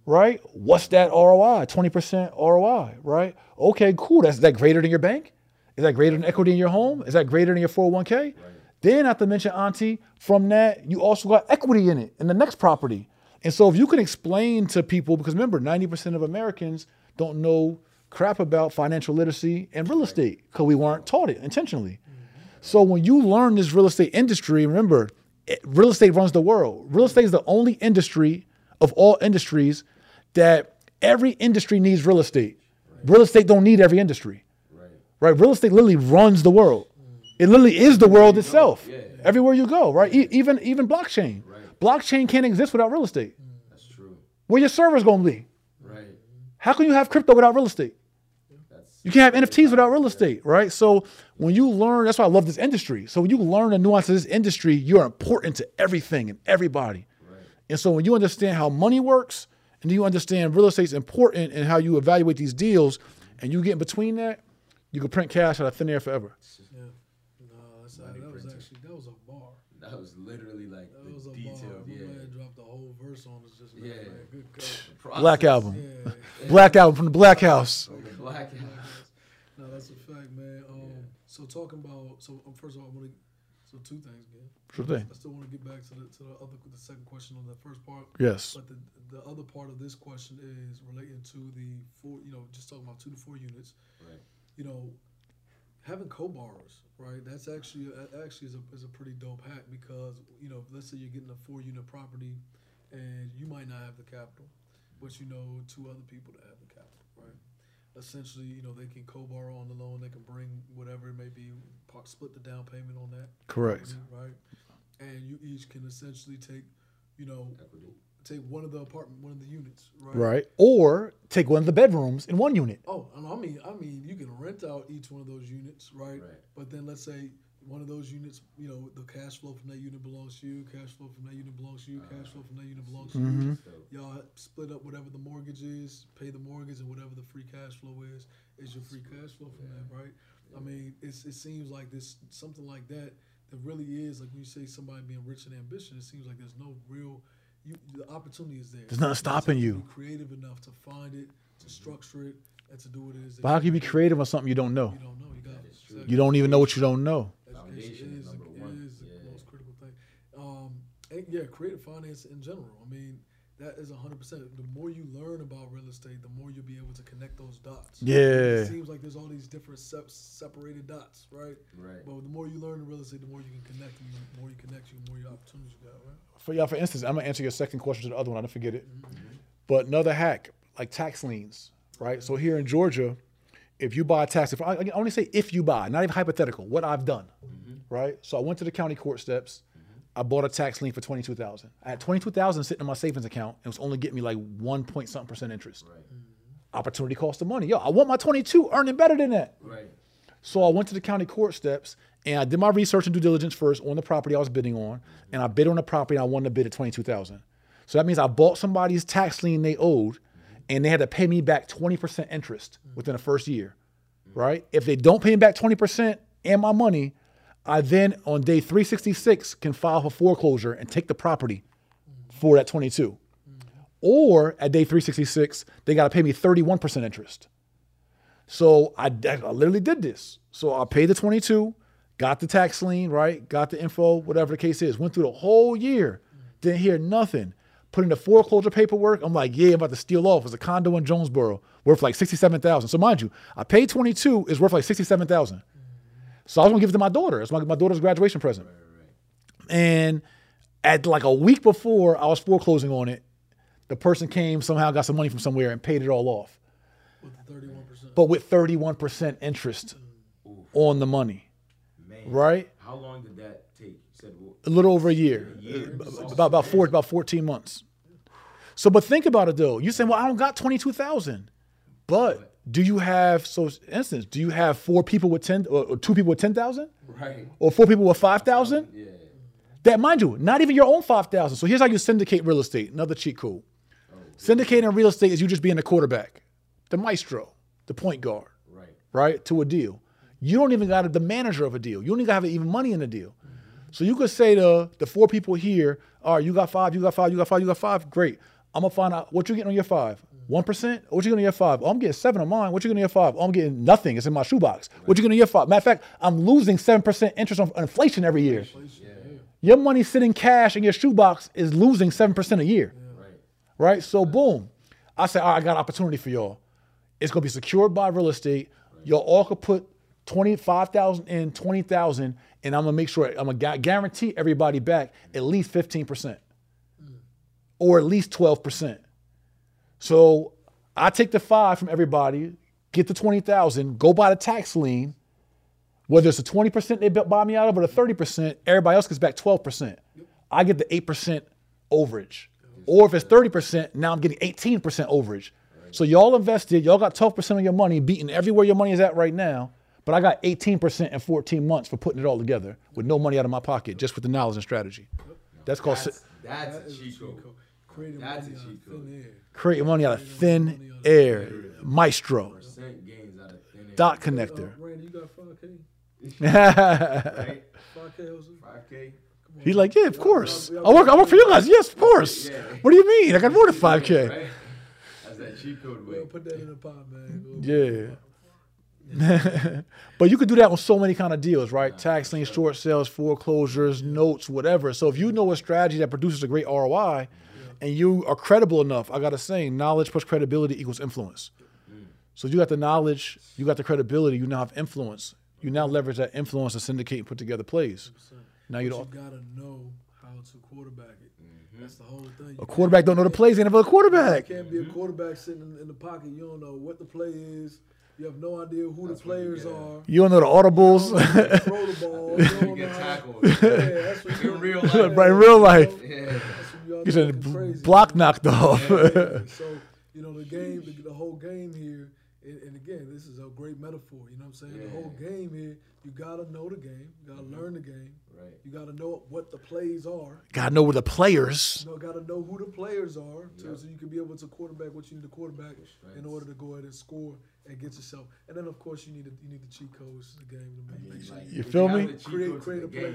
right? What's that ROI? 20% ROI, right? Okay, cool. That's is that greater than your bank? Is that greater than equity in your home? Is that greater than your 401k? Then, not to mention, Auntie, from that, you also got equity in it in the next property. And so, if you can explain to people, because remember, 90% of Americans don't know crap about financial literacy and real estate because we weren't taught it intentionally. So, when you learn this real estate industry, remember, it- real estate runs the world. Real estate is the only industry of all industries that every industry needs real estate. Real estate don't need every industry Right. right? Real estate literally runs the world. Mm. It literally is the world itself. Yeah. Everywhere you go, right? E- even even blockchain. Blockchain can't exist without real estate. That's true. Where your server's gonna be? Right. How can you have crypto without real estate? You can't have NFTs without real estate, right? So when you learn, that's why I love this industry. So when you learn the nuance of this industry, you're important to everything and everybody. Right. And so when you understand how money works and you understand real estate's important and how you evaluate these deals and you get in between that, you can print cash out of thin air forever. Yeah. No, that's, Money that was printer. actually that was a bar. That was literally like That the was a detail. bar. My Yeah. man dropped a whole verse on us just now. Yeah. Man. Good God. Black album. Yeah. Black album from the Black House. From the black no, that's a fact, man. Um, so talking about so um, first of all, I want to so two things, man. Sure thing. I still want to get back to the to the other the second question on that first part. Yes. But the the other part of this question is relating to the four, you know, just talking about two to four units. Right. You know, having co-borrowers, right? That's actually actually is a is a pretty dope hack because you know, let's say you're getting a four unit property, and you might not have the capital, but you know two other people that have the capital, right? Essentially, you know, they can co-borrow on the loan. They can bring whatever it may be, part, split the down payment on that Correct. property, right? And you each can essentially take, you know, Equity. take one of the apartment, one of the units, right? Right. Or take one of the bedrooms in one unit. Oh, I mean, I mean, you can rent out each one of those units, right? Right. But then let's say one of those units, you know, the cash flow from that unit belongs to you, cash flow from that unit belongs to you, cash flow from that unit belongs to Mm-hmm. you. Y'all split up whatever the mortgage is, pay the mortgage, and whatever the free cash flow is, is your free cash flow from that, right? I mean, it's, it seems like this something like that. That really is like when you say somebody being rich and ambitious. It seems like there's no real, you the opportunity is there. There's nothing You just stopping you. Be creative enough to find it, to structure it, and to do what it is. But how can you be creative on something you don't know? You don't know. You got That is true. exactly. You don't even know what you don't know. Foundation is number one. is Yeah. the most critical thing. Um, and yeah, creative finance in general. I mean, that is hundred percent. The more you learn about real estate, the more you'll be able to connect those dots. Yeah. It seems like there's all these different sep- separated dots, right? right. But the more you learn in real estate, the more you can connect, and the more you connect, you the more your opportunities you got, right? For yeah, for instance, I'm gonna answer your second question to the other one. I didn't forget it. But another hack, like tax liens, right? So here in Georgia, if you buy a tax, if I, I only say if you buy, not even hypothetical, what I've done, mm-hmm. right? So I went to the county court steps. Mm-hmm. I bought a tax lien for twenty two thousand. I had twenty two thousand sitting in my savings account, and it was only getting me like one point something percent interest. Right. Mm-hmm. Opportunity cost of money. Yo, I want my twenty two earning better than that. Right. So I went to the county court steps and I did my research and due diligence first on the property I was bidding on, and I bid on the property and I won the bid at twenty two thousand. So that means I bought somebody's tax lien they owed, and they had to pay me back twenty percent interest within the first year, right? If they don't pay me back twenty percent and my money, I then on day three sixty six can file for foreclosure and take the property for that twenty two. Or at day 366, they got to pay me 31% interest. So I, I literally did this. So I paid the 22, got the tax lien, right? Got the info, whatever the case is. Went through the whole year, didn't hear nothing. Put in the foreclosure paperwork. I'm like, yeah, I'm about to steal off. It's a condo in Jonesboro worth like 67,000. So mind you, I paid 22 is worth like 67,000. So I was gonna give it to my daughter. It's my, my daughter's graduation present. And at like a week before I was foreclosing on it, the person came somehow got some money from somewhere and paid it all off With but with 31% interest on the money, Man. right? How long did that take? You said well, A little over a year, A year. About about four, about 14 months. So, but think about it though. You saying, well, I don't got 22,000, but do you have so instance? Do you have four people with 10 or, two people with 10,000 right. or four people with 5,000? Yeah. That mind you, not even your own 5,000. So here's how you syndicate real estate. Another cheat code. Syndicating real estate is you just being the quarterback, the maestro, the point guard. Right. right, to a deal. You don't even got to the manager of a deal. You don't even have even money in the deal. So you could say to the four people here, all right, you got five, you got five, you got five, you got five. Great. I'm gonna find out what you getting on your five. One percent? What you getting on your five? Oh, I'm getting seven on mine. What you getting on your five? Oh, I'm getting nothing. It's in my shoebox. What you getting on your five? Matter of fact, I'm losing seven percent interest on inflation every year. Yeah. Your money sitting cash in your shoebox is losing seven percent a year Right. right? So boom, I said, all right, I got an opportunity for y'all. It's gonna be secured by real estate. Y'all all could put twenty five thousand in, twenty thousand, and I'm gonna make sure I'm gonna guarantee everybody back at least fifteen percent, or at least twelve percent. So I take the five from everybody, get the twenty thousand, go buy the tax lien. Whether it's a twenty percent they buy me out of or the thirty percent, everybody else gets back twelve percent. I get the eight percent overage. Or if it's thirty percent, now I'm getting eighteen percent overage. So y'all invested, y'all got 12% of your money, beating everywhere your money is at right now. But I got 18% in 14 months for putting it all together with no money out of my pocket, just with the knowledge and strategy. That's called That's, that's That a cheat code. Creating That's money a out cheat of code. thin air. creating money out of thin air. Maestro. Percent gains out of thin air. Dot Uh, connector. Randy, you got 5K? Right? 5K, Jose? 5K. He's like, yeah, of course. I work, I work for you guys. Yes, of course. Yeah. What do you mean? I got more than 5K. Right? That's that cheat code way. put that in the pot, man. Go- Yeah. but you could do that on so many kind of deals, right? Tax lien, short sales, foreclosures, notes, whatever. So if you know a strategy that produces a great ROI and you are credible enough, I got to say, knowledge plus credibility equals influence. So you got the knowledge, you got the credibility, you now have influence. You now leverage that influence to syndicate and put together plays. Now you But don't. you gotta know how to quarterback it. Mm-hmm. That's the whole thing. You A quarterback don't know the plays, ain't never a You quarterback. can't be a mm-hmm. quarterback sitting in, in the pocket. You don't know what the play is. You have no idea who That's the when you players get a- are. You don't know the audibles. throw the ball. You You don't get know how- tackled. Yeah, that's what you In real life. Right, in real life. Yeah. That's when y'all You looking said crazy. block knocked off. Yeah, so you know the game, the, the whole game here, and, and again, this is a great metaphor. You know what I'm saying? The whole game here, you gotta know the game, you gotta learn the game, Right. you gotta know what the plays are. Gotta know where the players. You know, gotta know who the players are, to, Yep. so you can be able to quarterback what you need to quarterback in order to go ahead and score and get yourself. And then of course you need to, you need the cheat codes to the game to make, make sure Like, You if feel me? Create- create the a play.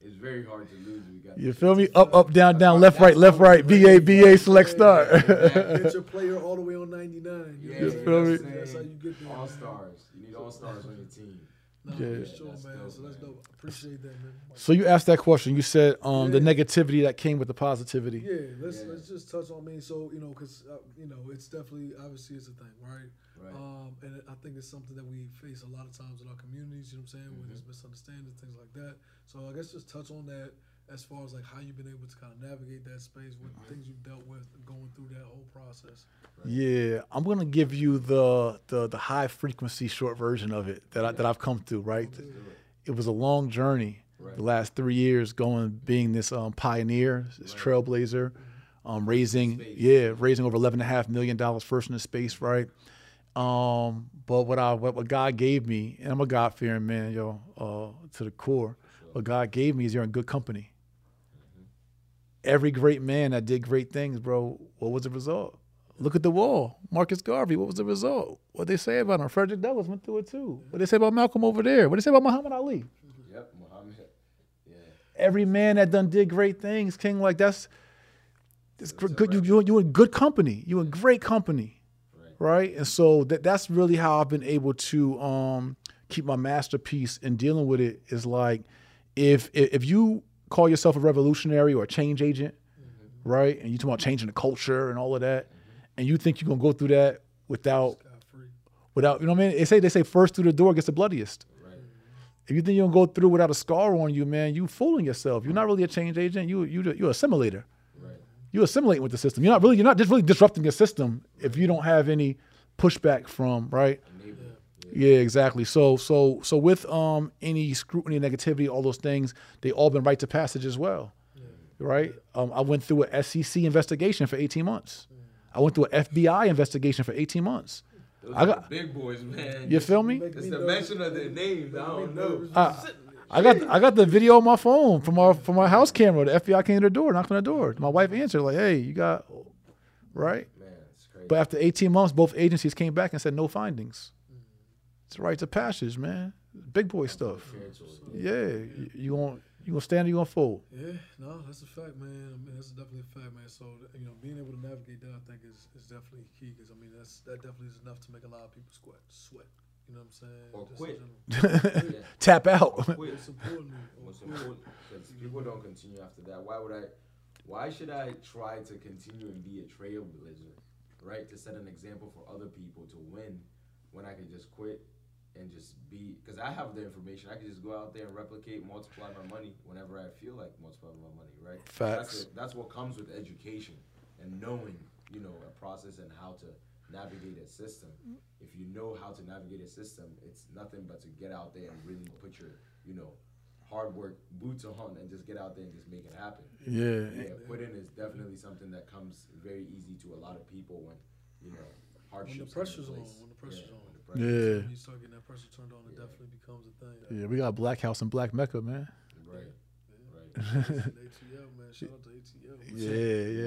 Game, It's very hard to lose. We got You feel me? Up, up, down, down, left, right, left, right. B A B A. Select star. get your player all the way on 99. You, Yeah, You feel me? That's how you get there. all stars. You need all stars on your team. No, Yeah. for sure, That's man. dope, so that's man. dope. Appreciate that, man. So you asked that question. You said um, the negativity that came with the positivity. Yeah, let's Yeah. let's just touch on me. So you know, because uh, you know, it's definitely obviously it's a thing, right? Right. Um, and I think it's something that we face a lot of times in our communities. You know what I'm saying? Where Mm-hmm. there's misunderstandings, things like that. So I guess just touch on that as far as like how you've been able to kind of navigate that space, what Mm-hmm. things you've dealt with going through that whole process. Yeah, I'm gonna give you the the the high frequency short version of it that I, that I've come through. Right, it. it was a long journey. Right. The last three years, going being this um, pioneer, this trailblazer, um, raising Space. yeah, raising over eleven and a half million dollars first in the space. Right. Um, but what I what, what God gave me, and I'm a God fearing man, yo, uh, to the core. What God gave me is you're in good company. Every great man that did great things, bro. What was the result? Look at the wall. Marcus Garvey. What was the result? What they say about him? Frederick Douglass went through it too. What they say about Malcolm over there? What they say about Muhammad Ali? Yep, Muhammad. Yeah. Every man that done did great things, King. Like that's, gr- a good. You you you in good company. You in great company, Right. right? And so that that's really how I've been able to um, keep my masterpiece in dealing with it. Is like if if if you call yourself a revolutionary or a change agent, mm-hmm. right? And you talk about changing the culture and all of that, mm-hmm. and you think you're gonna go through that without without you know what I mean? They say they say first through the door gets the bloodiest. Right. If you think you're gonna go through without a scar on you, man, you fooling yourself. You're not really a change agent. You you you're a assimilator. Right. You're assimilating with the system. You're not really you're not just really disrupting your system if you don't have any pushback from right. Yeah, exactly. So so so with um any scrutiny, negativity, all those things, they all been right to passage as well. Right? Um, I went through a SEC investigation for 18 months. I went through an FBI investigation for 18 months. Those I got- big boys, man. You feel me? It's the mention of their names. I don't know. I, I got I got the video on my phone from our from my house camera. The FBI came to the door, knocked on the door. My wife answered like, "Hey, you got right." Man, it's crazy. But after 18 months, both agencies came back and said no findings. It's right to passage, man. Big boy stuff. Spiritual. Yeah, you, you gonna you gonna stand or you gonna fold. Yeah, no, that's a fact, man. I mean, that's definitely a fact, man. So you know, being able to navigate that, I think, is, is definitely key. Because I mean, that's that definitely is enough to make a lot of people sweat. Sweat. You know what I'm saying? Or Just quit. Yeah. Tap out. Quit. Most importantly, or What's important because people don't continue after that. Why would I? Why should I try to continue and be a trailblazer, right? To set an example for other people to win, when I can just quit and just be because I have the information. I can just go out there and replicate, multiply my money whenever I feel like multiplying my money, right? Facts. That's, it. that's what comes with education and knowing, you know, a process and how to navigate a system. If you know how to navigate a system, it's nothing but to get out there and really put your, you know, hard work boots on and just get out there and just make it happen. Yeah. Yeah, put in is definitely something that comes very easy to a lot of people when, you know, hardships. When the pressure's on, when the pressure's Yeah, on. When the pressure's Yeah. When you start getting that pressure turned on, it Yeah. definitely becomes a thing. Yeah, we got Black House and Black Mecca, man. on. Right. Right. ATL man, shout out to ATL. Yeah,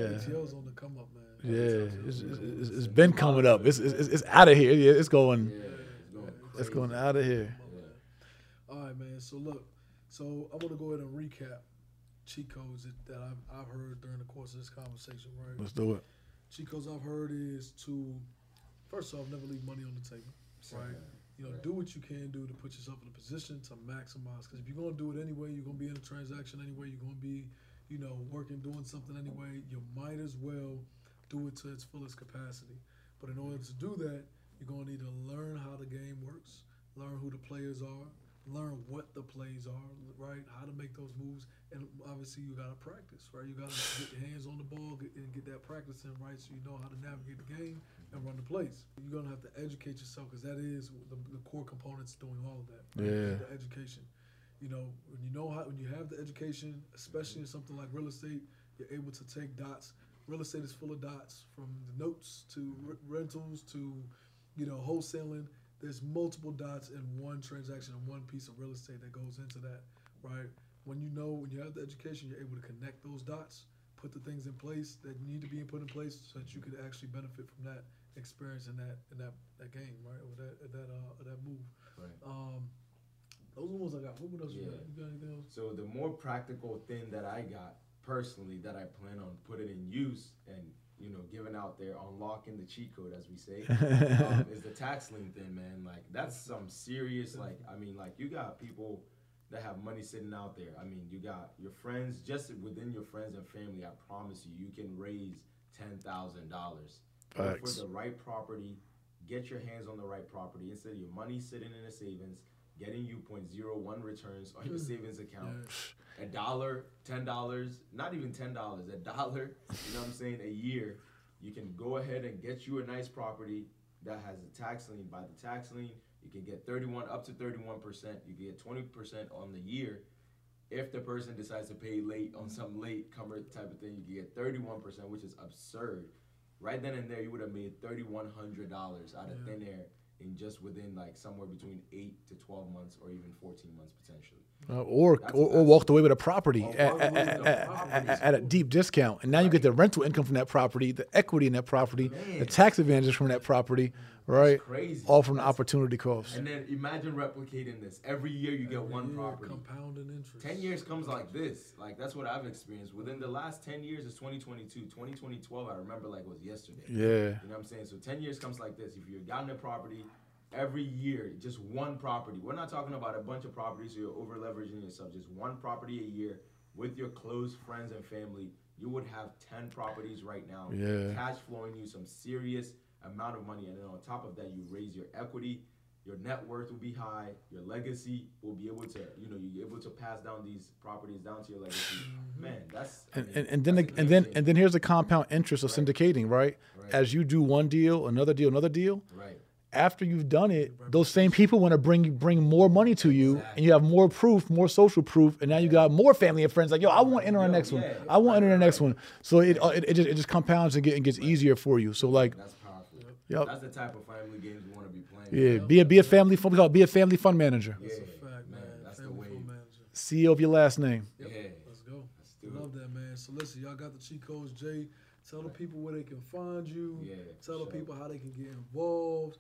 yeah. ATL's on the come up, man. Yeah, it's, it's, it's, it's been coming up. It's it's, it's out of here. Yeah, it's going. Yeah, it's going. It's going out of here. All right, man. So look, so I'm gonna go ahead and recap cheat codes that, that I've, I've heard during the course of this conversation. Right. Let's do it. Cheat codes I've heard is to first off never leave money on the table. Right. You know, Right. do what you can do to put yourself in a position to maximize. Because if you're gonna do it anyway, you're gonna be in a transaction anyway. You're gonna be, you know, working, doing something anyway. You might as well do it to its fullest capacity. But in order to do that, you're gonna need to learn how the game works, learn who the players are, learn what the plays are, right? How to make those moves, and obviously you gotta practice, right? You gotta get your hands on the ball and get that practice in, right? So you know how to navigate the game and run the place. You're gonna have to educate yourself because that is the, the core components doing all of that. Yeah. The education. You know, when you know how, when you have the education, especially in something like real estate, you're able to take dots. Real estate is full of dots, from the notes to r- rentals to, you know, wholesaling. There's multiple dots in one transaction and one piece of real estate that goes into that, right? When you know, when you have the education, you're able to connect those dots, put the things in place that need to be put in place so that you could actually benefit from that experience in that in that, that game, right? Or that that uh that move. Right. Um, those are the ones I got. What else you got? You got anything else? So the more practical thing that I got personally that I plan on putting in use and you know giving out there, unlocking the cheat code as we say, um, is the tax lien thing, man. Like that's some serious. Like I mean, like you got people that have money sitting out there. I mean, you got your friends just within your friends and family. I promise you, you can raise ten thousand dollars for the right property. Get your hands on the right property instead of your money sitting in a savings, getting you 0.01 returns on your hmm. savings account a dollar, ten dollars, not even ten dollars, a dollar, you know what I'm saying, a year, you can go ahead and get you a nice property that has a tax lien. By the tax lien, you can get 31 up to 31 percent. You can get 20 percent on the year. If the person decides to pay late on some late comer type of thing, you can get 31 percent, which is absurd. Right then and there, you would have made 3,100 dollars out of Yeah. thin air in just within like somewhere between eight to 12 months, or even 14 months potentially. Uh, or, or or walked away with a property at, at, at, a at- property. at- at a deep discount, and now you get the rental income from that property, the equity in that property, the tax advantages from that property, right? crazy. All from the opportunity cost. And then imagine replicating this. Every year you get Every one year, property. Compounding interest. 10 years comes like this. Like, that's what I've experienced. Within the last 10 years is 2022. 2012, I remember like it was yesterday. Yeah, You know what I'm saying? So 10 years comes like this. If you've gotten a property every year, just one property. We're not talking about a bunch of properties so you're over leveraging yourself. Just one property a year with your close friends and family. You would have 10 properties right now. Yeah. Cash flowing you some serious amount of money. And then on top of that, you raise your equity. Your net worth will be high. Your legacy will be able to, you know, you're able to pass down these properties down to your legacy. Man, that's. I and, mean, and, and then that's a and then and then here's the compound interest of Right. syndicating, right? Right. As you do one deal, another deal, another deal. Right. After you've done it, those same people want to bring bring more money to you, and you have more proof, more social proof, and now you got more family and friends. Like, yo, I want to enter the Yo, next one. yeah. I want to enter the next one. So it uh, it, it, just, it just compounds and, get, and gets easier for you. So like, That's powerful. Yep. That's the type of family games we want to be playing. yeah, be a be a family fund. We call it be a family fund manager. Yeah, That's a fact, man. That's the way. Manager. CEO of your last name. Yeah. Let's go. Let's do it. Love that, man. So listen, y'all got the cheat codes, Jay. Tell the people where they can find you. Yeah, Tell the sure. people how they can get involved.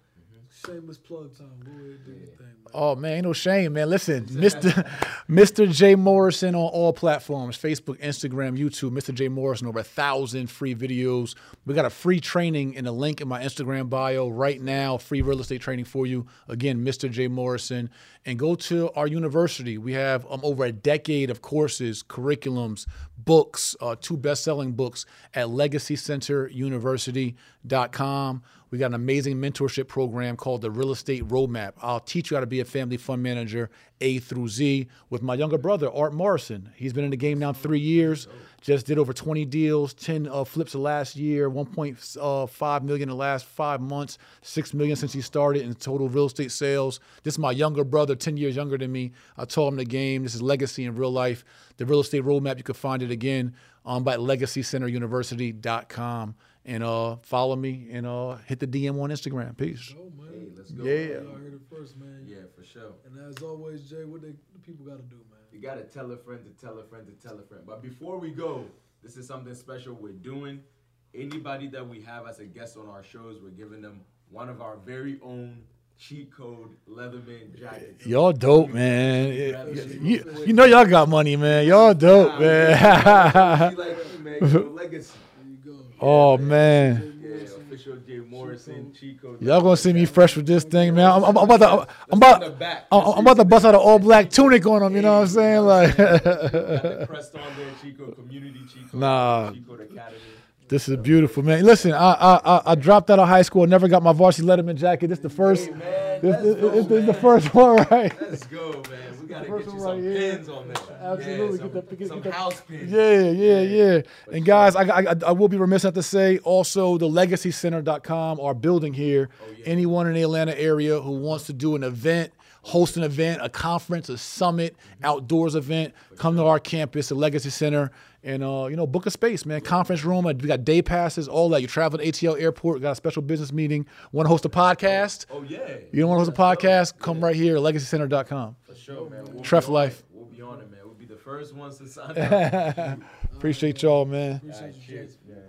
Shameless plug time. Go ahead, do your thing, man. Oh man, ain't no shame, man. Listen, Mr. Mr. Jay Morrison on all platforms: Facebook, Instagram, YouTube. Mr. Jay Morrison, over a thousand free videos. We got a free training in a link in my Instagram bio right now. Free real estate training for you. Again, Mr. Jay Morrison, and go to our university. We have um, over a decade of courses, curriculums, books, uh, two best-selling books at LegacyCenterUniversity.com. We got an amazing mentorship program called the Real Estate Roadmap. I'll teach you how to be a family fund manager A through Z with my younger brother, Art Morrison. He's been in the game now three years. Just did over 20 deals, 10 uh, flips the last year, 1.5 million in the last five months, 6 million since he started in total real estate sales. This is my younger brother, 10 years younger than me. I taught him the game. This is legacy in real life. The Real Estate Roadmap, you can find it again um, by legacycenteruniversity.com. and uh, follow me and uh, hit the DM on Instagram. Peace. Go, man. Hey, let's go. Yeah. Y'all heard it first, man. Yeah, for sure. And as always, Jay, what they the people got to do, man? You gotta tell a friend to tell a friend to tell a friend. But before we go, this is something special we're doing. Anybody that we have as a guest on our shows, we're giving them one of our very own cheat code Letterman jackets. Y'all dope, man. You, you know y'all got money, man. Y'all dope, Nah, man. Be like you, man. Your legacy. Oh man. Yeah, official Jay Morrison cheat code. Y'all gonna see me fresh with this thing, man. I'm, I'm, I'm about to, I'm about. I'm, I'm about to bust out an all black tunic on them. You know what I'm saying? Like, crest on there, Chico Community, Chico, Nah. Chico Academy. This is beautiful, man. Listen, I, I, I, I dropped out of high school. Never got my varsity Letterman jacket. This the first. Hey, man, This, this, go, this, this is the first one, right? Let's go, man. We gotta get you some right pins on there. Absolutely. Yeah, Get the- some, get- some get the- house pins. Yeah, yeah, yeah. For And guys, I, I, I will be remiss not to say also the legacycenter.com, our building here. Oh, yeah. Anyone in the Atlanta area who wants to do an event, host an event, a conference, a summit, Mm-hmm. outdoors event, come to our campus, the Legacy Center, and uh, you know, book a space, man. Conference room. uh, We got day passes, all that. You travel to ATL Airport, got a special business meeting. Want to host a podcast? Oh yeah. You don't want to host a Let's go. podcast? Come right here, legacycenter.com. For sure, man. We'll TREF life. it. We'll be on it, man. We'll be the first ones to sign up. Appreciate y'all, man. Appreciate Alright, you, cheers, man.